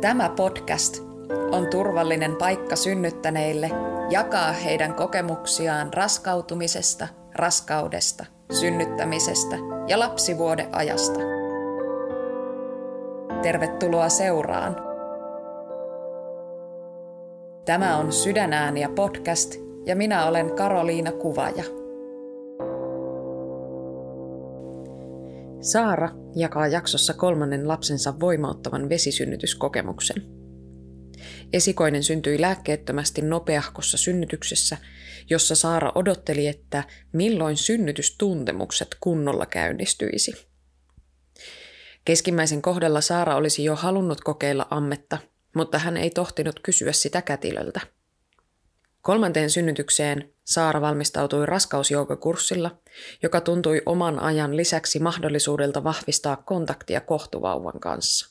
Tämä podcast on turvallinen paikka synnyttäneille jakaa heidän kokemuksiaan raskautumisesta, raskaudesta, synnyttämisestä ja lapsivuodeajasta. Tervetuloa seuraan. Tämä on Sydänääniä podcast ja minä olen Karoliina Kuvaja. Saara jakaa jaksossa kolmannen lapsensa voimauttavan vesisynnytyskokemuksen. Esikoinen syntyi lääkkeettömästi nopeahkossa synnytyksessä, jossa Saara odotteli, että milloin synnytystuntemukset kunnolla käynnistyisi. Keskimmäisen kohdalla Saara olisi jo halunnut kokeilla ammetta, mutta hän ei tohtinut kysyä sitä kätilöltä – Kolmanteen synnytykseen Saara valmistautui raskausjoukokurssilla, joka tuntui oman ajan lisäksi mahdollisuudelta vahvistaa kontaktia kohtuvauvan kanssa.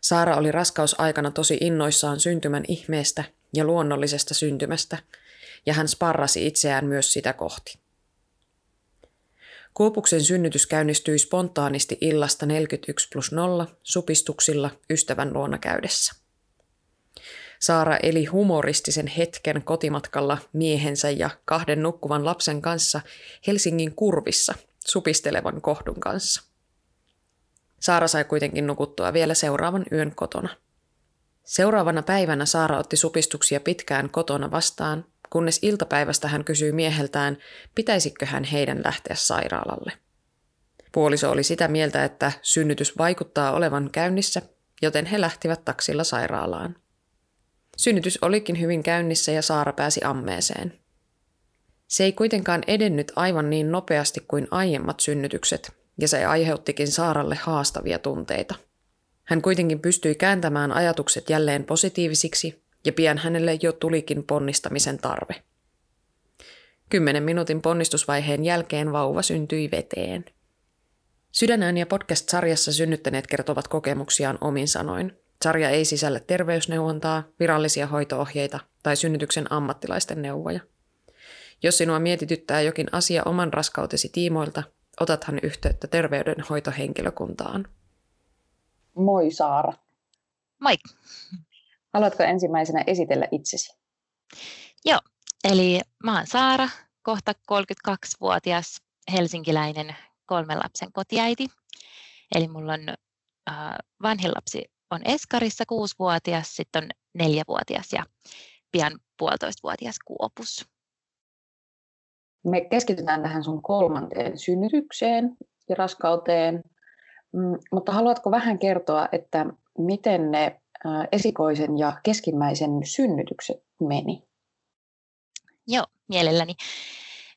Saara oli raskausaikana tosi innoissaan syntymän ihmeestä ja luonnollisesta syntymästä, ja hän sparrasi itseään myös sitä kohti. Kuopuksen synnytys käynnistyi spontaanisti illasta 41 plus 0 supistuksilla ystävän luona käydessä. Saara eli humoristisen hetken kotimatkalla miehensä ja kahden nukkuvan lapsen kanssa Helsingin kurvissa supistelevan kohdun kanssa. Saara sai kuitenkin nukuttua vielä seuraavan yön kotona. Seuraavana päivänä Saara otti supistuksia pitkään kotona vastaan, kunnes iltapäivästä hän kysyi mieheltään, pitäisikö hän heidän lähteä sairaalalle. Puoliso oli sitä mieltä, että synnytys vaikuttaa olevan käynnissä, joten he lähtivät taksilla sairaalaan. Synnytys olikin hyvin käynnissä ja Saara pääsi ammeeseen. Se ei kuitenkaan edennyt aivan niin nopeasti kuin aiemmat synnytykset, ja se aiheuttikin Saaralle haastavia tunteita. Hän kuitenkin pystyi kääntämään ajatukset jälleen positiivisiksi, ja pian hänelle jo tulikin ponnistamisen tarve. Kymmenen minuutin ponnistusvaiheen jälkeen vauva syntyi veteen. Sydänään ja podcast-sarjassa synnyttäneet kertovat kokemuksiaan omin sanoin. Sarja ei sisällä terveysneuvontaa, virallisia hoitoohjeita tai synnytyksen ammattilaisten neuvoja. Jos sinua mietityttää jokin asia oman raskautesi tiimoilta, otathan yhteyttä terveydenhoitohenkilökuntaan. Moi Saara. Moi. Haluatko ensimmäisenä esitellä itsesi? Joo, eli mä oon Saara, kohta 32-vuotias helsinkiläinen kolmen lapsen kotiäiti. Eli mulla on äh, vanhin lapsi on Eskarissa kuusivuotias, sitten on neljävuotias ja pian puolitoistavuotias Kuopus. Me keskitytään tähän sun kolmanteen synnytykseen ja raskauteen, mm, mutta haluatko vähän kertoa, että miten ne esikoisen ja keskimmäisen synnytykset meni? Joo, mielelläni.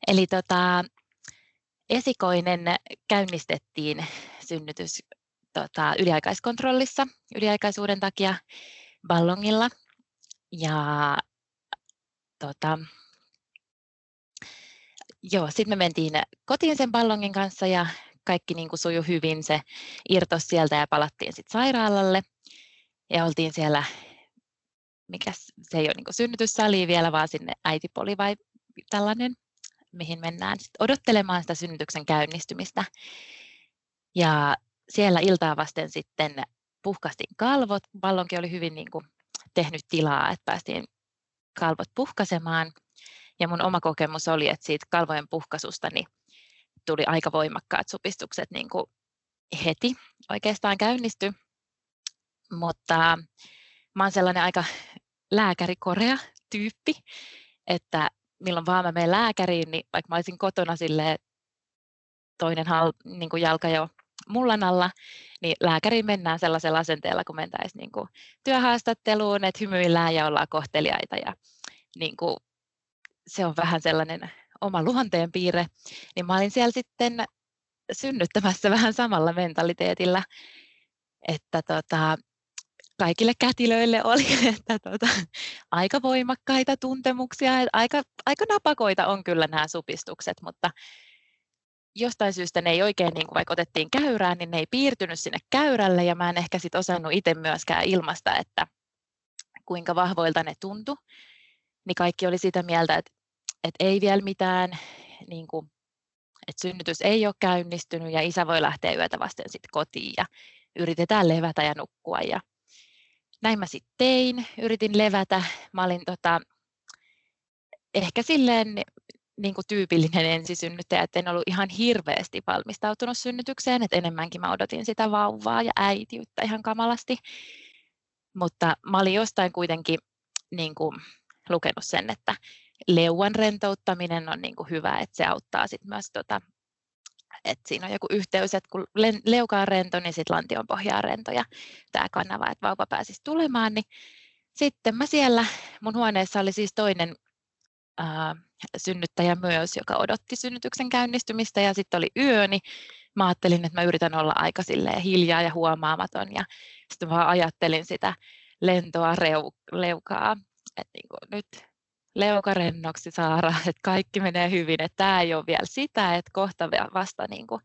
Eli tota, esikoinen käynnistettiin synnytys tota, yliaikaiskontrollissa yliaikaisuuden takia ballongilla. Ja tota, joo, sitten me mentiin kotiin sen ballongin kanssa ja kaikki niin kuin sujui hyvin. Se irtos sieltä ja palattiin sitten sairaalalle. Ja oltiin siellä, mikä se ei ole niin synnytyssali vielä, vaan sinne äitipoli vai tällainen, mihin mennään sit odottelemaan sitä synnytyksen käynnistymistä. Ja siellä iltaa vasten sitten puhkastin kalvot. Ballonkin oli hyvin niin kuin tehnyt tilaa, että päästiin kalvot puhkasemaan. Ja mun oma kokemus oli, että siitä kalvojen puhkasusta niin tuli aika voimakkaat supistukset niin kuin heti oikeastaan käynnisty. Mutta mä oon sellainen aika lääkärikorea tyyppi, että milloin vaan mä menen lääkäriin, niin vaikka mä olisin kotona sille toinen hal, niin kuin jalka jo mullan alla, niin lääkäriin mennään sellaisella asenteella, kun mentäisiin niin kuin työhaastatteluun, että hymyillään ja ollaan kohteliaita ja niin kuin, se on vähän sellainen oma luonteen piirre, niin mä olin siellä sitten synnyttämässä vähän samalla mentaliteetillä, että tota, kaikille kätilöille oli että tota, aika voimakkaita tuntemuksia, aika, aika napakoita on kyllä nämä supistukset, mutta jostain syystä ne ei oikein, niin kuin vaikka otettiin käyrään, niin ne ei piirtynyt sinne käyrälle ja mä en ehkä sit osannut itse myöskään ilmasta, että kuinka vahvoilta ne tuntui. Niin kaikki oli sitä mieltä, että, että ei vielä mitään, niin kuin, että synnytys ei ole käynnistynyt ja isä voi lähteä yötä vasten sitten kotiin ja yritetään levätä ja nukkua. Ja näin mä sitten tein, yritin levätä. Mä olin tota, ehkä silleen niin kuin tyypillinen ensisynnyttäjä, että en ollut ihan hirveästi valmistautunut synnytykseen, että enemmänkin mä odotin sitä vauvaa ja äitiyttä ihan kamalasti. Mutta mä olin jostain kuitenkin niin kuin, lukenut sen, että leuan rentouttaminen on niin kuin hyvä, että se auttaa sit myös tota, että siinä on joku yhteys, että kun leuka on rento, niin sitten lantion pohja on rento ja tämä kanava, että vauva pääsisi tulemaan, niin sitten mä siellä, mun huoneessa oli siis toinen synnyttäjä myös, joka odotti synnytyksen käynnistymistä. Ja sitten oli yö, niin mä ajattelin, että mä yritän olla aika hiljaa ja huomaamaton. Ja sitten vaan ajattelin sitä lentoa reu, leukaa, että niin nyt leukarennoksi Saara, että kaikki menee hyvin, että tämä ei ole vielä sitä, että kohta vasta niin kuin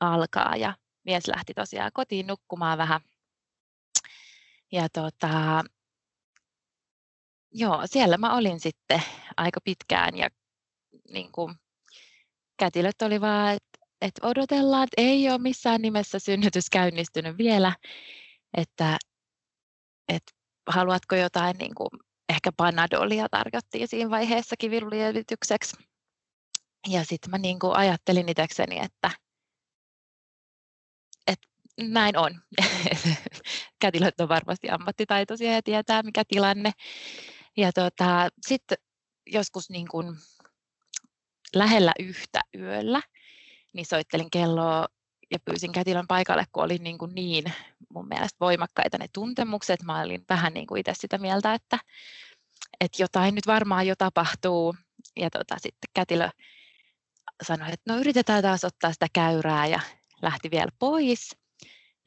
alkaa. Ja mies lähti tosiaan kotiin nukkumaan vähän. Ja tota, joo, siellä mä olin sitten aika pitkään ja niin kuin, kätilöt oli vaan, että, että odotellaan, että ei ole missään nimessä synnytys käynnistynyt vielä, että, että haluatko jotain niin kuin ehkä Panadolia tarjottiin siinä vaiheessa kivilulievitykseksi. Ja sitten mä niin kuin ajattelin itsekseni, että, että näin on. Kätilöt on varmasti ammattitaitoisia ja tietää, mikä tilanne. Ja tota, sitten joskus niin kuin lähellä yhtä yöllä, niin soittelin kelloa ja pyysin kätilön paikalle, kun oli niin, kuin niin mun mielestä voimakkaita ne tuntemukset. Mä olin vähän niin kuin itse sitä mieltä, että, että jotain nyt varmaan jo tapahtuu. Ja tota, sitten kätilö sanoi, että no yritetään taas ottaa sitä käyrää ja lähti vielä pois.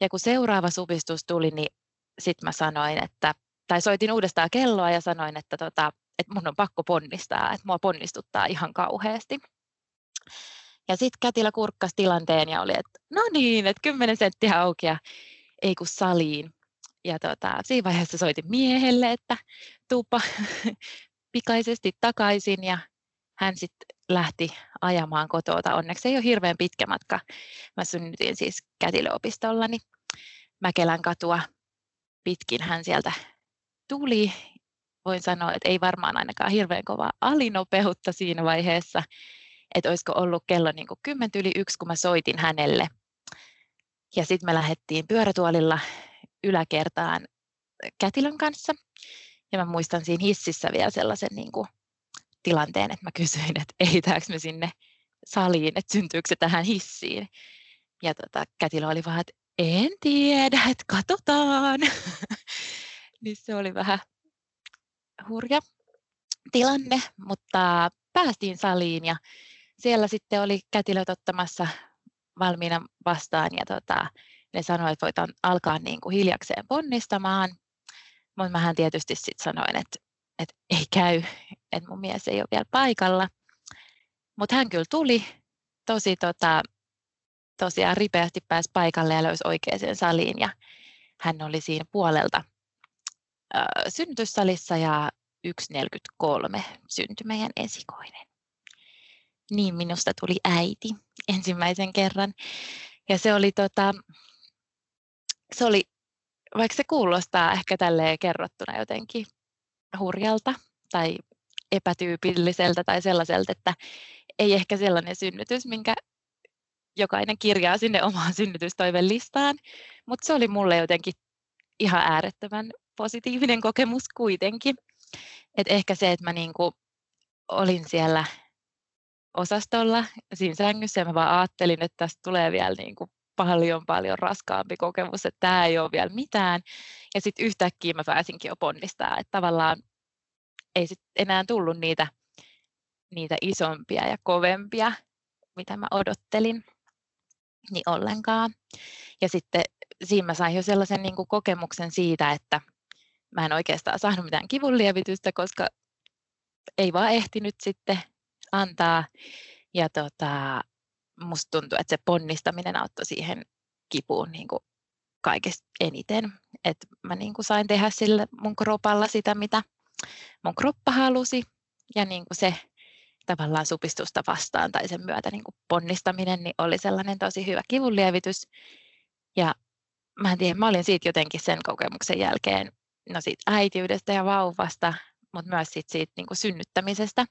Ja kun seuraava supistus tuli, niin sitten mä sanoin, että, tai soitin uudestaan kelloa ja sanoin, että, tota, että mun on pakko ponnistaa, että mua ponnistuttaa ihan kauheasti. Ja sitten kätilö kurkkasi tilanteen ja oli, että no niin, että 10 senttiä auki ja ei kun saliin. Ja tota, siinä vaiheessa soitin miehelle, että tuupa pikaisesti takaisin ja hän sitten lähti ajamaan kotoa. Onneksi ei ole hirveän pitkä matka. Mä synnytin siis kätilöopistollani Mäkelän katua pitkin hän sieltä tuli. Voin sanoa, että ei varmaan ainakaan hirveän kovaa alinopeutta siinä vaiheessa, että olisiko ollut kello niin kuin 10 yli yksi, kun mä soitin hänelle. Ja sitten me lähdettiin pyörätuolilla yläkertaan kätilön kanssa. Ja mä muistan siinä hississä vielä sellaisen niin kuin tilanteen, että mä kysyin, että ehitäänkö me sinne saliin, että syntyykö se tähän hissiin. Ja tota, kätilö oli vaan, että en tiedä, että katsotaan. niin se oli vähän hurja tilanne, mutta päästiin saliin ja siellä sitten oli kätilöt ottamassa valmiina vastaan ja tota, ne sanoivat, että voit alkaa niin kuin hiljakseen ponnistamaan. Mutta mähän tietysti sitten sanoin, että, että ei käy, että mun mies ei ole vielä paikalla. Mutta hän kyllä tuli tosi tota, tosiaan ripeästi pääsi paikalle ja löysi oikeaan saliin ja hän oli siinä puolelta äh, synnytyssalissa ja 1.43 syntyi meidän esikoinen. Niin minusta tuli äiti ensimmäisen kerran. Ja se oli, tota, se oli, vaikka se kuulostaa ehkä tälleen kerrottuna jotenkin hurjalta tai epätyypilliseltä tai sellaiselta, että ei ehkä sellainen synnytys, minkä jokainen kirjaa sinne omaan synnytystoivelistaan, mutta se oli mulle jotenkin ihan äärettömän positiivinen kokemus kuitenkin. Et ehkä se, että mä niinku olin siellä osastolla siinä sängyssä ja mä vaan ajattelin, että tästä tulee vielä niinku paljon paljon raskaampi kokemus, että tämä ei ole vielä mitään. Ja sitten yhtäkkiä mä pääsinkin jo ponnistaa, että tavallaan ei sit enää tullut niitä, niitä isompia ja kovempia, mitä mä odottelin, niin ollenkaan. Ja sitten siinä mä sain jo sellaisen niin kokemuksen siitä, että mä en oikeastaan saanut mitään kivunlievitystä, koska ei vaan ehtinyt sitten antaa. Ja tota, musta tuntuu, että se ponnistaminen auttoi siihen kipuun niin kuin kaikista eniten. Että mä niin kuin sain tehdä sillä mun kropalla sitä, mitä mun kroppa halusi. Ja niin kuin se tavallaan supistusta vastaan tai sen myötä niin kuin ponnistaminen niin oli sellainen tosi hyvä kivunlievitys. Ja mä en tiedä, mä olin siitä jotenkin sen kokemuksen jälkeen no siitä äitiydestä ja vauvasta, mutta myös siitä, siitä niin kuin synnyttämisestä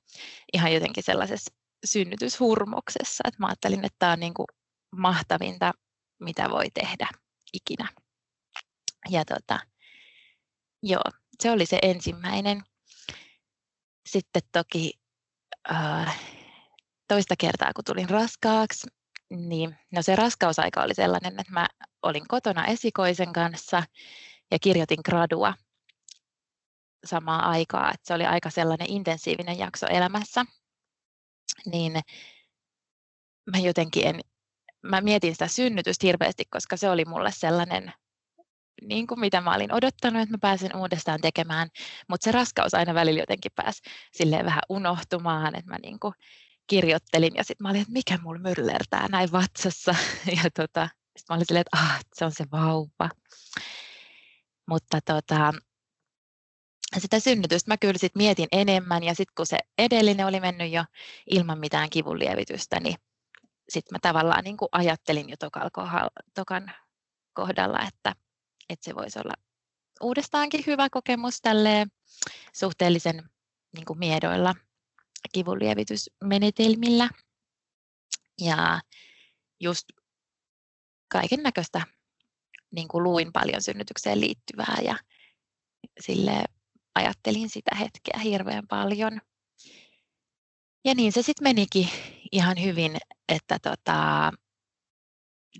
ihan jotenkin sellaisessa synnytyshurmoksessa. että mä ajattelin, että tämä on niin kuin mahtavinta, mitä voi tehdä ikinä. Ja tota, joo, se oli se ensimmäinen. Sitten toki äh, toista kertaa, kun tulin raskaaksi, niin no se raskausaika oli sellainen, että mä olin kotona esikoisen kanssa ja kirjoitin gradua samaa aikaa, että se oli aika sellainen intensiivinen jakso elämässä, niin mä jotenkin en, mä mietin sitä synnytystä hirveästi, koska se oli mulle sellainen, niin kuin mitä mä olin odottanut, että mä pääsen uudestaan tekemään, mutta se raskaus aina välillä jotenkin pääsi silleen vähän unohtumaan, että mä niin kuin kirjoittelin ja sitten mä olin, että mikä mulla myllertää näin vatsassa. Ja tota, sitten mä olin silleen, että ah, se on se vauva. Mutta tota, sitä synnytystä mä kyllä sit mietin enemmän ja sitten kun se edellinen oli mennyt jo ilman mitään kivunlievitystä, niin sitten mä tavallaan niin kuin ajattelin jo tokan kohdalla, että, että se voisi olla uudestaankin hyvä kokemus tälle suhteellisen niin kuin miedoilla kivunlievitysmenetelmillä. Ja just kaiken näköistä niin kuin luin paljon synnytykseen liittyvää ja sille ajattelin sitä hetkeä hirveän paljon. Ja niin se sitten menikin ihan hyvin, että tota,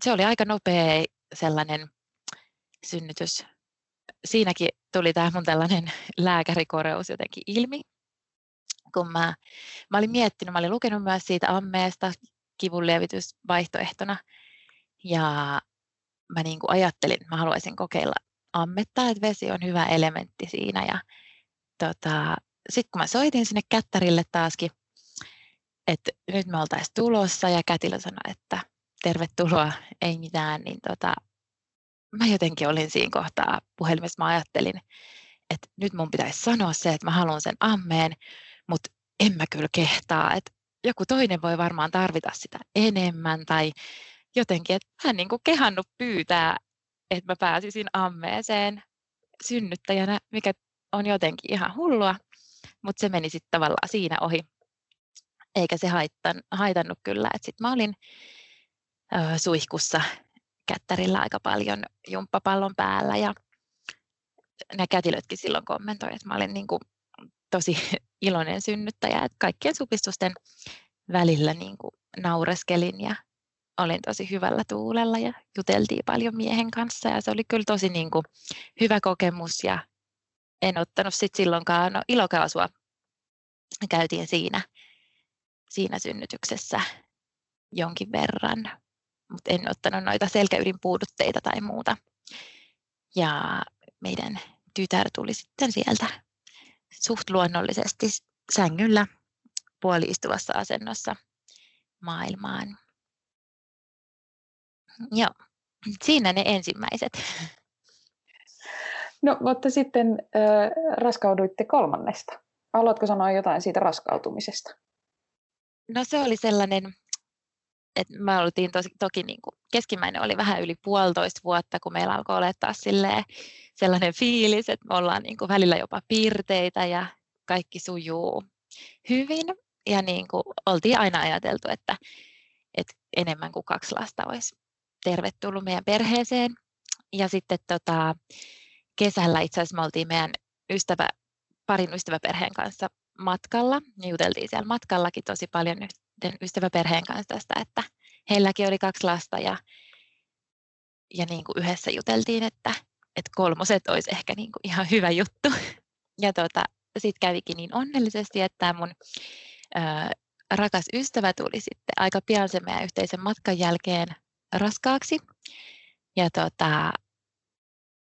se oli aika nopea sellainen synnytys. Siinäkin tuli tämä mun tällainen lääkärikoreus jotenkin ilmi, kun mä, mä olin miettinyt, mä olin lukenut myös siitä ammeesta kivunlievitysvaihtoehtona ja mä niin kuin ajattelin, että mä haluaisin kokeilla ammetta, että vesi on hyvä elementti siinä. Ja tota, sitten kun mä soitin sinne kättärille taaskin, että nyt me oltaisiin tulossa ja kätilö sanoi, että tervetuloa, ei mitään, niin tota, mä jotenkin olin siinä kohtaa puhelimessa, mä ajattelin, että nyt mun pitäisi sanoa se, että mä haluan sen ammeen, mutta en mä kyllä kehtaa, että joku toinen voi varmaan tarvita sitä enemmän tai jotenkin, että mä en niin kuin kehannut pyytää, että mä pääsisin ammeeseen synnyttäjänä, mikä on jotenkin ihan hullua, mutta se meni sitten tavallaan siinä ohi. Eikä se haittan, haitannut kyllä, että sitten mä olin ö, suihkussa kättärillä aika paljon jumppapallon päällä ja nämä kätilötkin silloin kommentoivat, että mä olin niin kuin tosi iloinen synnyttäjä, että kaikkien supistusten välillä niin kuin naureskelin ja olin tosi hyvällä tuulella ja juteltiin paljon miehen kanssa ja se oli kyllä tosi niin kuin hyvä kokemus ja en ottanut sit silloinkaan, no ilokaasua käytiin siinä, siinä synnytyksessä jonkin verran, mutta en ottanut noita selkäydinpuudutteita tai muuta. Ja meidän tytär tuli sitten sieltä suht luonnollisesti sängyllä puoliistuvassa asennossa maailmaan. Joo, siinä ne ensimmäiset. No, mutta sitten äh, raskauduitte kolmannesta. Haluatko sanoa jotain siitä raskautumisesta? No se oli sellainen, että me oltiin tosi, toki niin kuin keskimmäinen oli vähän yli puolitoista vuotta, kun meillä alkoi olla taas sellainen fiilis, että me ollaan niin kuin välillä jopa piirteitä ja kaikki sujuu hyvin. Ja niin kuin oltiin aina ajateltu, että, että enemmän kuin kaksi lasta olisi tervetullut meidän perheeseen. Ja sitten tota, kesällä itse asiassa me oltiin meidän ystävä, parin ystäväperheen kanssa matkalla ja juteltiin siellä matkallakin tosi paljon yhden ystäväperheen kanssa tästä, että heilläkin oli kaksi lasta ja, ja niin kuin yhdessä juteltiin, että, että kolmoset olisi ehkä niin kuin ihan hyvä juttu. Ja tota, sitten kävikin niin onnellisesti, että mun ö, rakas ystävä tuli sitten aika pian sen meidän yhteisen matkan jälkeen raskaaksi. Ja tota,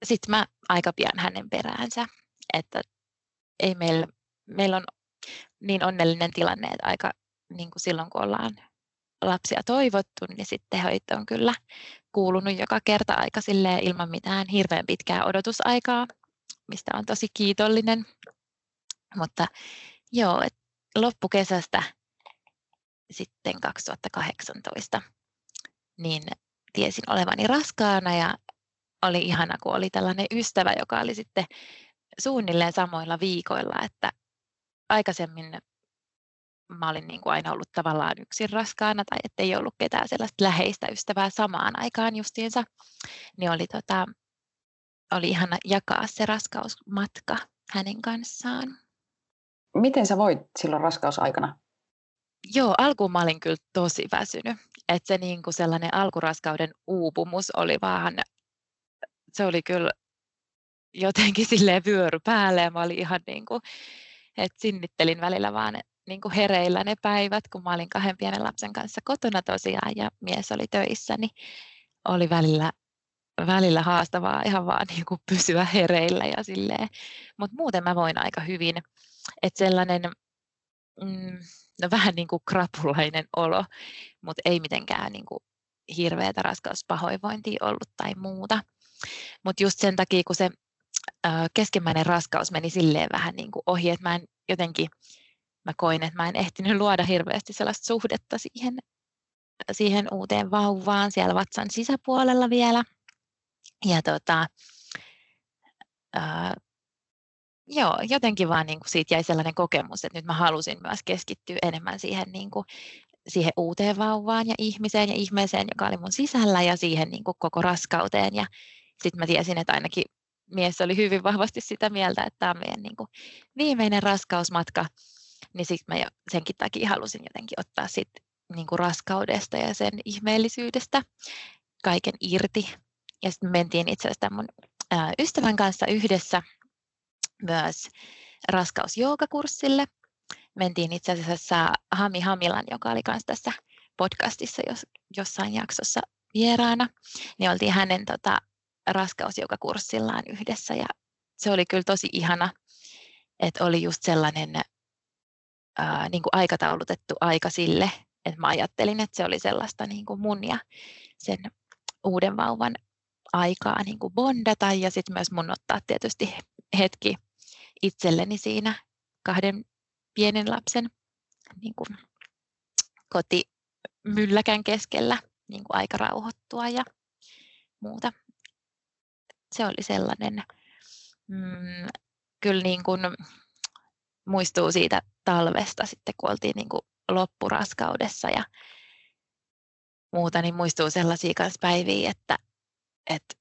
sitten mä aika pian hänen peräänsä, että ei meillä, meillä on niin onnellinen tilanne, että aika niin kuin silloin kun ollaan lapsia toivottu, niin sitten hoito on kyllä kuulunut joka kerta aika ilman mitään hirveän pitkää odotusaikaa, mistä on tosi kiitollinen. Mutta joo, et loppukesästä sitten 2018, niin tiesin olevani raskaana ja oli ihana, kun oli tällainen ystävä, joka oli sitten suunnilleen samoilla viikoilla, että aikaisemmin mä olin niin kuin aina ollut tavallaan yksin raskaana tai ettei ollut ketään sellaista läheistä ystävää samaan aikaan justiinsa, niin oli, tota, oli ihana jakaa se raskausmatka hänen kanssaan. Miten sä voit silloin raskausaikana? Joo, alkuun mä olin kyllä tosi väsynyt. Että se niin kuin sellainen alkuraskauden uupumus oli vaan, se oli kyllä jotenkin silleen vyöry päälle ja mä olin ihan niin kuin, että sinnittelin välillä vaan niin kuin hereillä ne päivät, kun mä olin kahden pienen lapsen kanssa kotona tosiaan ja mies oli töissä, niin oli välillä, välillä haastavaa ihan vaan niin kuin pysyä hereillä ja silleen. Mutta muuten mä voin aika hyvin, että sellainen mm, no vähän niin kuin krapulainen olo, mutta ei mitenkään niin kuin hirveätä raskauspahoinvointia ollut tai muuta. Mutta just sen takia, kun se keskimmäinen raskaus meni silleen vähän niin kuin ohi, että mä en jotenkin, mä koin, että mä en ehtinyt luoda hirveästi sellaista suhdetta siihen, siihen uuteen vauvaan siellä vatsan sisäpuolella vielä. Ja tota, joo, jotenkin vaan niin kuin siitä jäi sellainen kokemus, että nyt mä halusin myös keskittyä enemmän siihen, niin kuin, siihen uuteen vauvaan ja ihmiseen ja ihmeeseen, joka oli mun sisällä ja siihen niin kuin koko raskauteen. Ja sitten mä tiesin, että ainakin mies oli hyvin vahvasti sitä mieltä, että tämä on meidän niin kuin viimeinen raskausmatka, niin sitten mä jo senkin takia halusin jotenkin ottaa sit niin kuin raskaudesta ja sen ihmeellisyydestä kaiken irti. Ja sitten mentiin itse asiassa mun ystävän kanssa yhdessä myös raskausjoogakurssille. Mentiin itse asiassa Hami Hamilan, joka oli myös tässä podcastissa jos, jossain jaksossa vieraana, niin oltiin hänen tota, raskausjoogakurssillaan yhdessä ja se oli kyllä tosi ihana, että oli just sellainen ää, niin kuin aikataulutettu aika sille, että mä ajattelin, että se oli sellaista niin kuin mun ja sen uuden vauvan aikaa niin kuin bondata ja sitten myös mun ottaa tietysti hetki itselleni siinä kahden pienen lapsen niin kuin kotimylläkän keskellä niin kuin aika rauhoittua ja muuta. Se oli sellainen, mm, kyllä niin kuin muistuu siitä talvesta sitten, kun oltiin niin kuin loppuraskaudessa ja muuta, niin muistuu sellaisia kanssa päiviä, että, että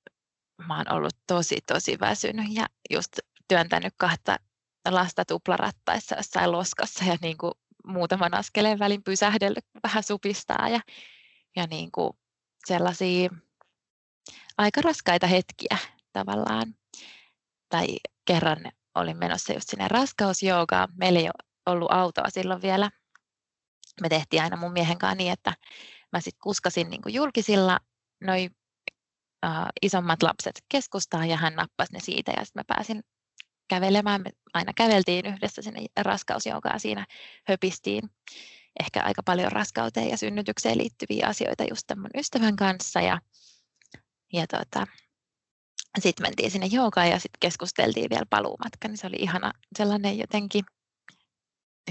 mä oon ollut tosi, tosi väsynyt ja just työntänyt kahta lasta tuplarattaessa jossain loskassa ja niin kuin muutaman askeleen välin pysähdellyt vähän supistaa ja, ja niin kuin sellaisia aika raskaita hetkiä tavallaan. Tai kerran olin menossa just sinne raskausjoogaan. Meillä ei ollut autoa silloin vielä. Me tehtiin aina mun miehen kanssa niin, että mä sitten kuskasin niin kuin julkisilla noin uh, isommat lapset keskustaan ja hän nappasi ne siitä ja sitten mä pääsin kävelemään. Me aina käveltiin yhdessä sinne raskausjoukaan siinä höpistiin ehkä aika paljon raskauteen ja synnytykseen liittyviä asioita just tämän ystävän kanssa. Ja, ja tota, sitten mentiin sinne joogaan ja sitten keskusteltiin vielä paluumatka, niin se oli ihana sellainen jotenkin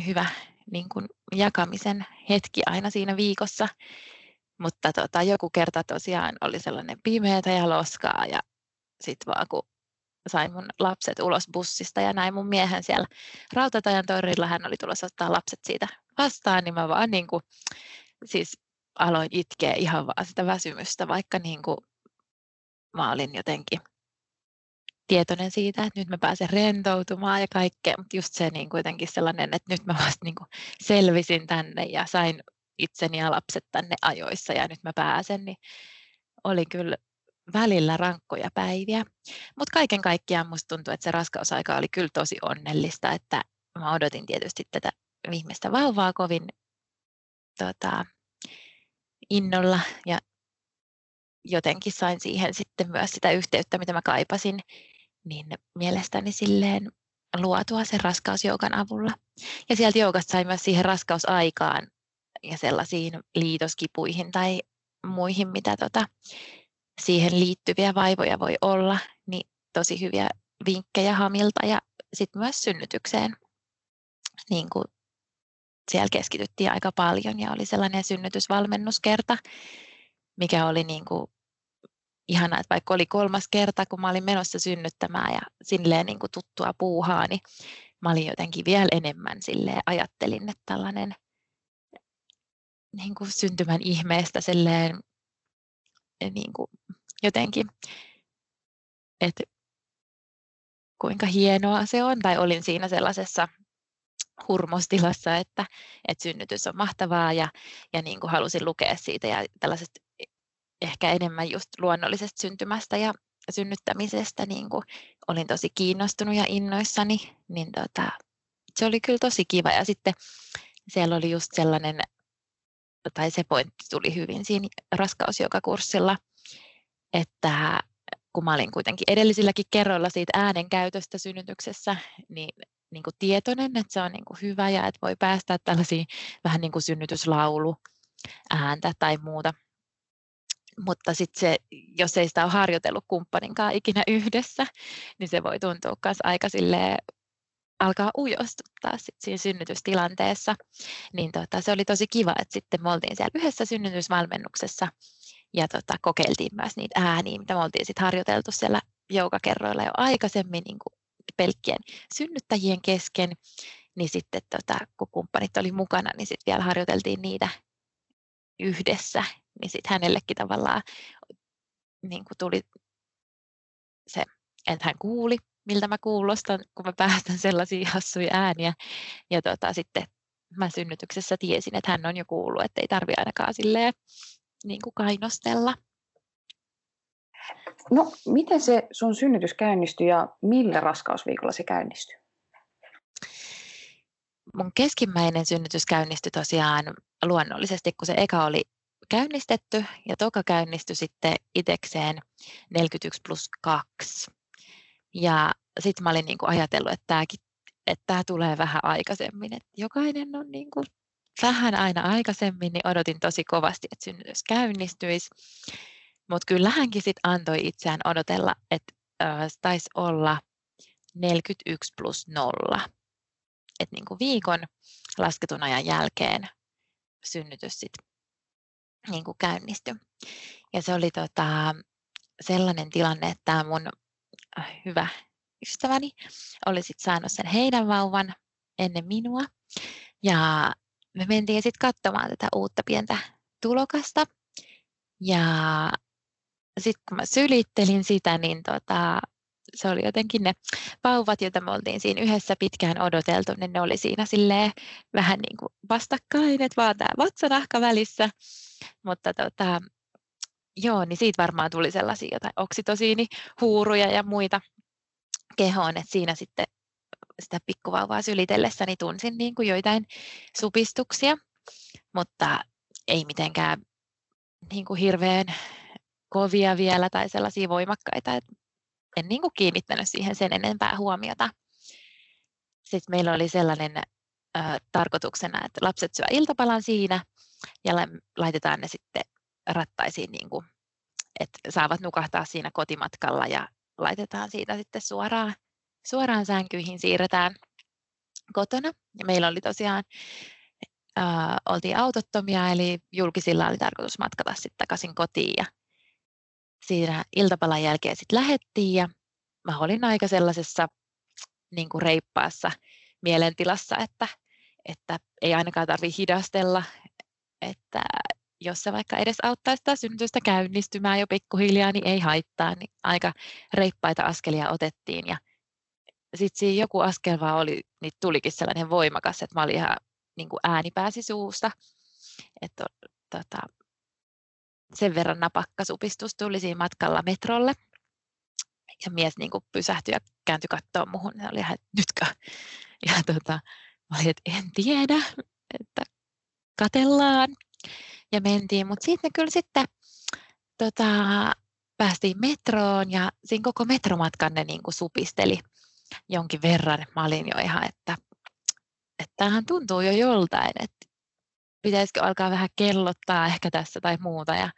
hyvä niin kuin jakamisen hetki aina siinä viikossa. Mutta tota, joku kerta tosiaan oli sellainen pimeätä ja loskaa ja sitten vaan kun sain mun lapset ulos bussista ja näin mun miehen siellä Rautatajan torilla. Hän oli tulossa ottaa lapset siitä vastaan, niin mä vaan niin kuin, siis aloin itkeä ihan vaan sitä väsymystä, vaikka niin kuin mä olin jotenkin tietoinen siitä, että nyt mä pääsen rentoutumaan ja kaikkea, mutta just se niin kuitenkin sellainen, että nyt mä vasta niin kuin selvisin tänne ja sain itseni ja lapset tänne ajoissa ja nyt mä pääsen, niin oli kyllä välillä rankkoja päiviä. Mutta kaiken kaikkiaan musta tuntuu, että se raskausaika oli kyllä tosi onnellista, että mä odotin tietysti tätä viimeistä vauvaa kovin tota, innolla ja jotenkin sain siihen sitten myös sitä yhteyttä, mitä mä kaipasin, niin mielestäni silleen luotua sen raskausjoukan avulla. Ja sieltä joukasta sain myös siihen raskausaikaan ja sellaisiin liitoskipuihin tai muihin, mitä tota, siihen liittyviä vaivoja voi olla, niin tosi hyviä vinkkejä Hamilta ja sitten myös synnytykseen. Niin kuin siellä keskityttiin aika paljon ja oli sellainen synnytysvalmennuskerta, mikä oli niin kuin ihana, että vaikka oli kolmas kerta, kun mä olin menossa synnyttämään ja silleen niin kuin tuttua puuhaa, niin mä olin jotenkin vielä enemmän silleen, ajattelin, että tällainen niin kuin syntymän ihmeestä silleen, niin kuin jotenkin, että kuinka hienoa se on, tai olin siinä sellaisessa hurmostilassa, että, että synnytys on mahtavaa ja, ja niin kuin halusin lukea siitä ja tällaisesta ehkä enemmän just luonnollisesta syntymästä ja synnyttämisestä niin kuin olin tosi kiinnostunut ja innoissani, niin tota, se oli kyllä tosi kiva. Ja sitten siellä oli just sellainen, tai se pointti tuli hyvin siinä raskausjokakurssilla, että kun mä olin kuitenkin edellisilläkin kerroilla siitä äänen käytöstä synnytyksessä, niin, niin kuin tietoinen, että se on niin kuin hyvä ja että voi päästä tällaisiin vähän niin kuin synnytyslaulu ääntä tai muuta. Mutta sitten se, jos ei sitä ole harjoitellut kumppaninkaan ikinä yhdessä, niin se voi tuntua myös aika alkaa ujostuttaa sit siinä synnytystilanteessa. Niin tota, se oli tosi kiva, että sitten me oltiin siellä yhdessä synnytysvalmennuksessa ja tota, kokeiltiin myös niitä ääniä, mitä me oltiin sitten harjoiteltu siellä joukakerroilla jo aikaisemmin niin kuin pelkkien synnyttäjien kesken, niin sitten tota, kun kumppanit oli mukana, niin sitten vielä harjoiteltiin niitä yhdessä, niin sitten hänellekin tavallaan niin kuin tuli se, että hän kuuli, miltä mä kuulostan, kun mä päästän sellaisia hassuja ääniä. Ja tota, sitten mä synnytyksessä tiesin, että hän on jo kuullut, että ei tarvi ainakaan silleen niin kuin kainostella. No, miten se sun synnytys käynnistyi ja millä raskausviikolla se käynnistyi? Mun keskimmäinen synnytys käynnistyi tosiaan luonnollisesti, kun se eka oli käynnistetty ja toka käynnistyi sitten itekseen 41 plus 2. Ja sitten mä olin niin kuin ajatellut, että tämäkin että tämä tulee vähän aikaisemmin. Että jokainen on niin kuin vähän aina aikaisemmin, niin odotin tosi kovasti, että synnytys käynnistyisi. Mutta kyllä hänkin sitten antoi itseään odotella, että äh, taisi olla 41 plus 0. Että niin kuin viikon lasketun ajan jälkeen synnytys sitten niin kuin käynnistyi. Ja se oli tota, sellainen tilanne, että tämä mun hyvä ystäväni oli sitten saanut sen heidän vauvan ennen minua. Ja me mentiin sitten katsomaan tätä uutta pientä tulokasta. Ja sitten kun mä sylittelin sitä, niin tota, se oli jotenkin ne vauvat, joita me oltiin siinä yhdessä pitkään odoteltu, niin ne oli siinä silleen vähän niin kuin vastakkain, että vaan tämä vatsanahka välissä. Mutta tota, joo, niin siitä varmaan tuli sellaisia jotain oksitosiinihuuruja ja muita kehoon, että siinä sitten sitä pikkuvauvaa sylitellessäni tunsin niin kuin joitain supistuksia, mutta ei mitenkään niin kuin hirveän kovia vielä tai sellaisia voimakkaita, että en niin kuin kiinnittänyt siihen sen enempää huomiota. Sitten meillä oli sellainen ö, tarkoituksena, että lapset syö iltapalan siinä ja laitetaan ne sitten rattaisiin, niin kuin, että saavat nukahtaa siinä kotimatkalla ja laitetaan siitä sitten suoraan, suoraan sänkyihin, siirretään kotona. Ja meillä oli tosiaan, äh, oltiin autottomia, eli julkisilla oli tarkoitus matkata sitten takaisin kotiin ja siinä iltapalan jälkeen sitten lähettiin ja mä olin aika sellaisessa niin kuin reippaassa mielentilassa, että, että ei ainakaan tarvitse hidastella, että jos se vaikka edes auttaa sitä synnytystä käynnistymään jo pikkuhiljaa, niin ei haittaa. Niin aika reippaita askelia otettiin ja sitten siinä joku askel vaan oli, niin tulikin sellainen voimakas, että mä olin ihan niin kuin ääni pääsi suusta. Että tota, sen verran napakka supistus tuli siinä matkalla metrolle. Ja mies niin kuin pysähtyi ja kääntyi katsoa muhun. Ja oli ihan, että nytkö? Ja tota, mä olin, että en tiedä, että katellaan ja mentiin, mutta sitten kyllä sitten tota, päästiin metroon ja siinä koko metromatkan ne niin supisteli jonkin verran. Mä olin jo ihan, että, että tämähän tuntuu jo joltain, että pitäisikö alkaa vähän kellottaa ehkä tässä tai muuta. Ja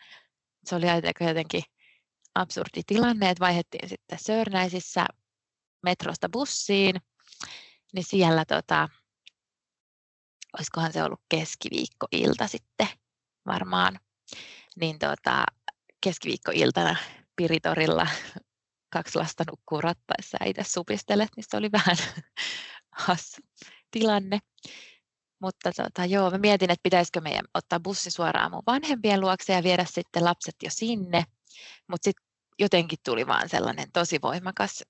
se oli jotenkin absurdi tilanne, että vaihdettiin sitten Sörnäisissä metrosta bussiin, niin siellä tota, olisikohan se ollut keskiviikkoilta sitten varmaan, niin tota, keskiviikkoiltana Spiritorilla kaksi lasta nukkuu rattaissa ja itse supistelet, niin se oli vähän hassu tilanne. Mutta tota, joo, mä mietin, että pitäisikö meidän ottaa bussi suoraan mun vanhempien luokse ja viedä sitten lapset jo sinne. Mutta sitten jotenkin tuli vaan sellainen tosi voimakas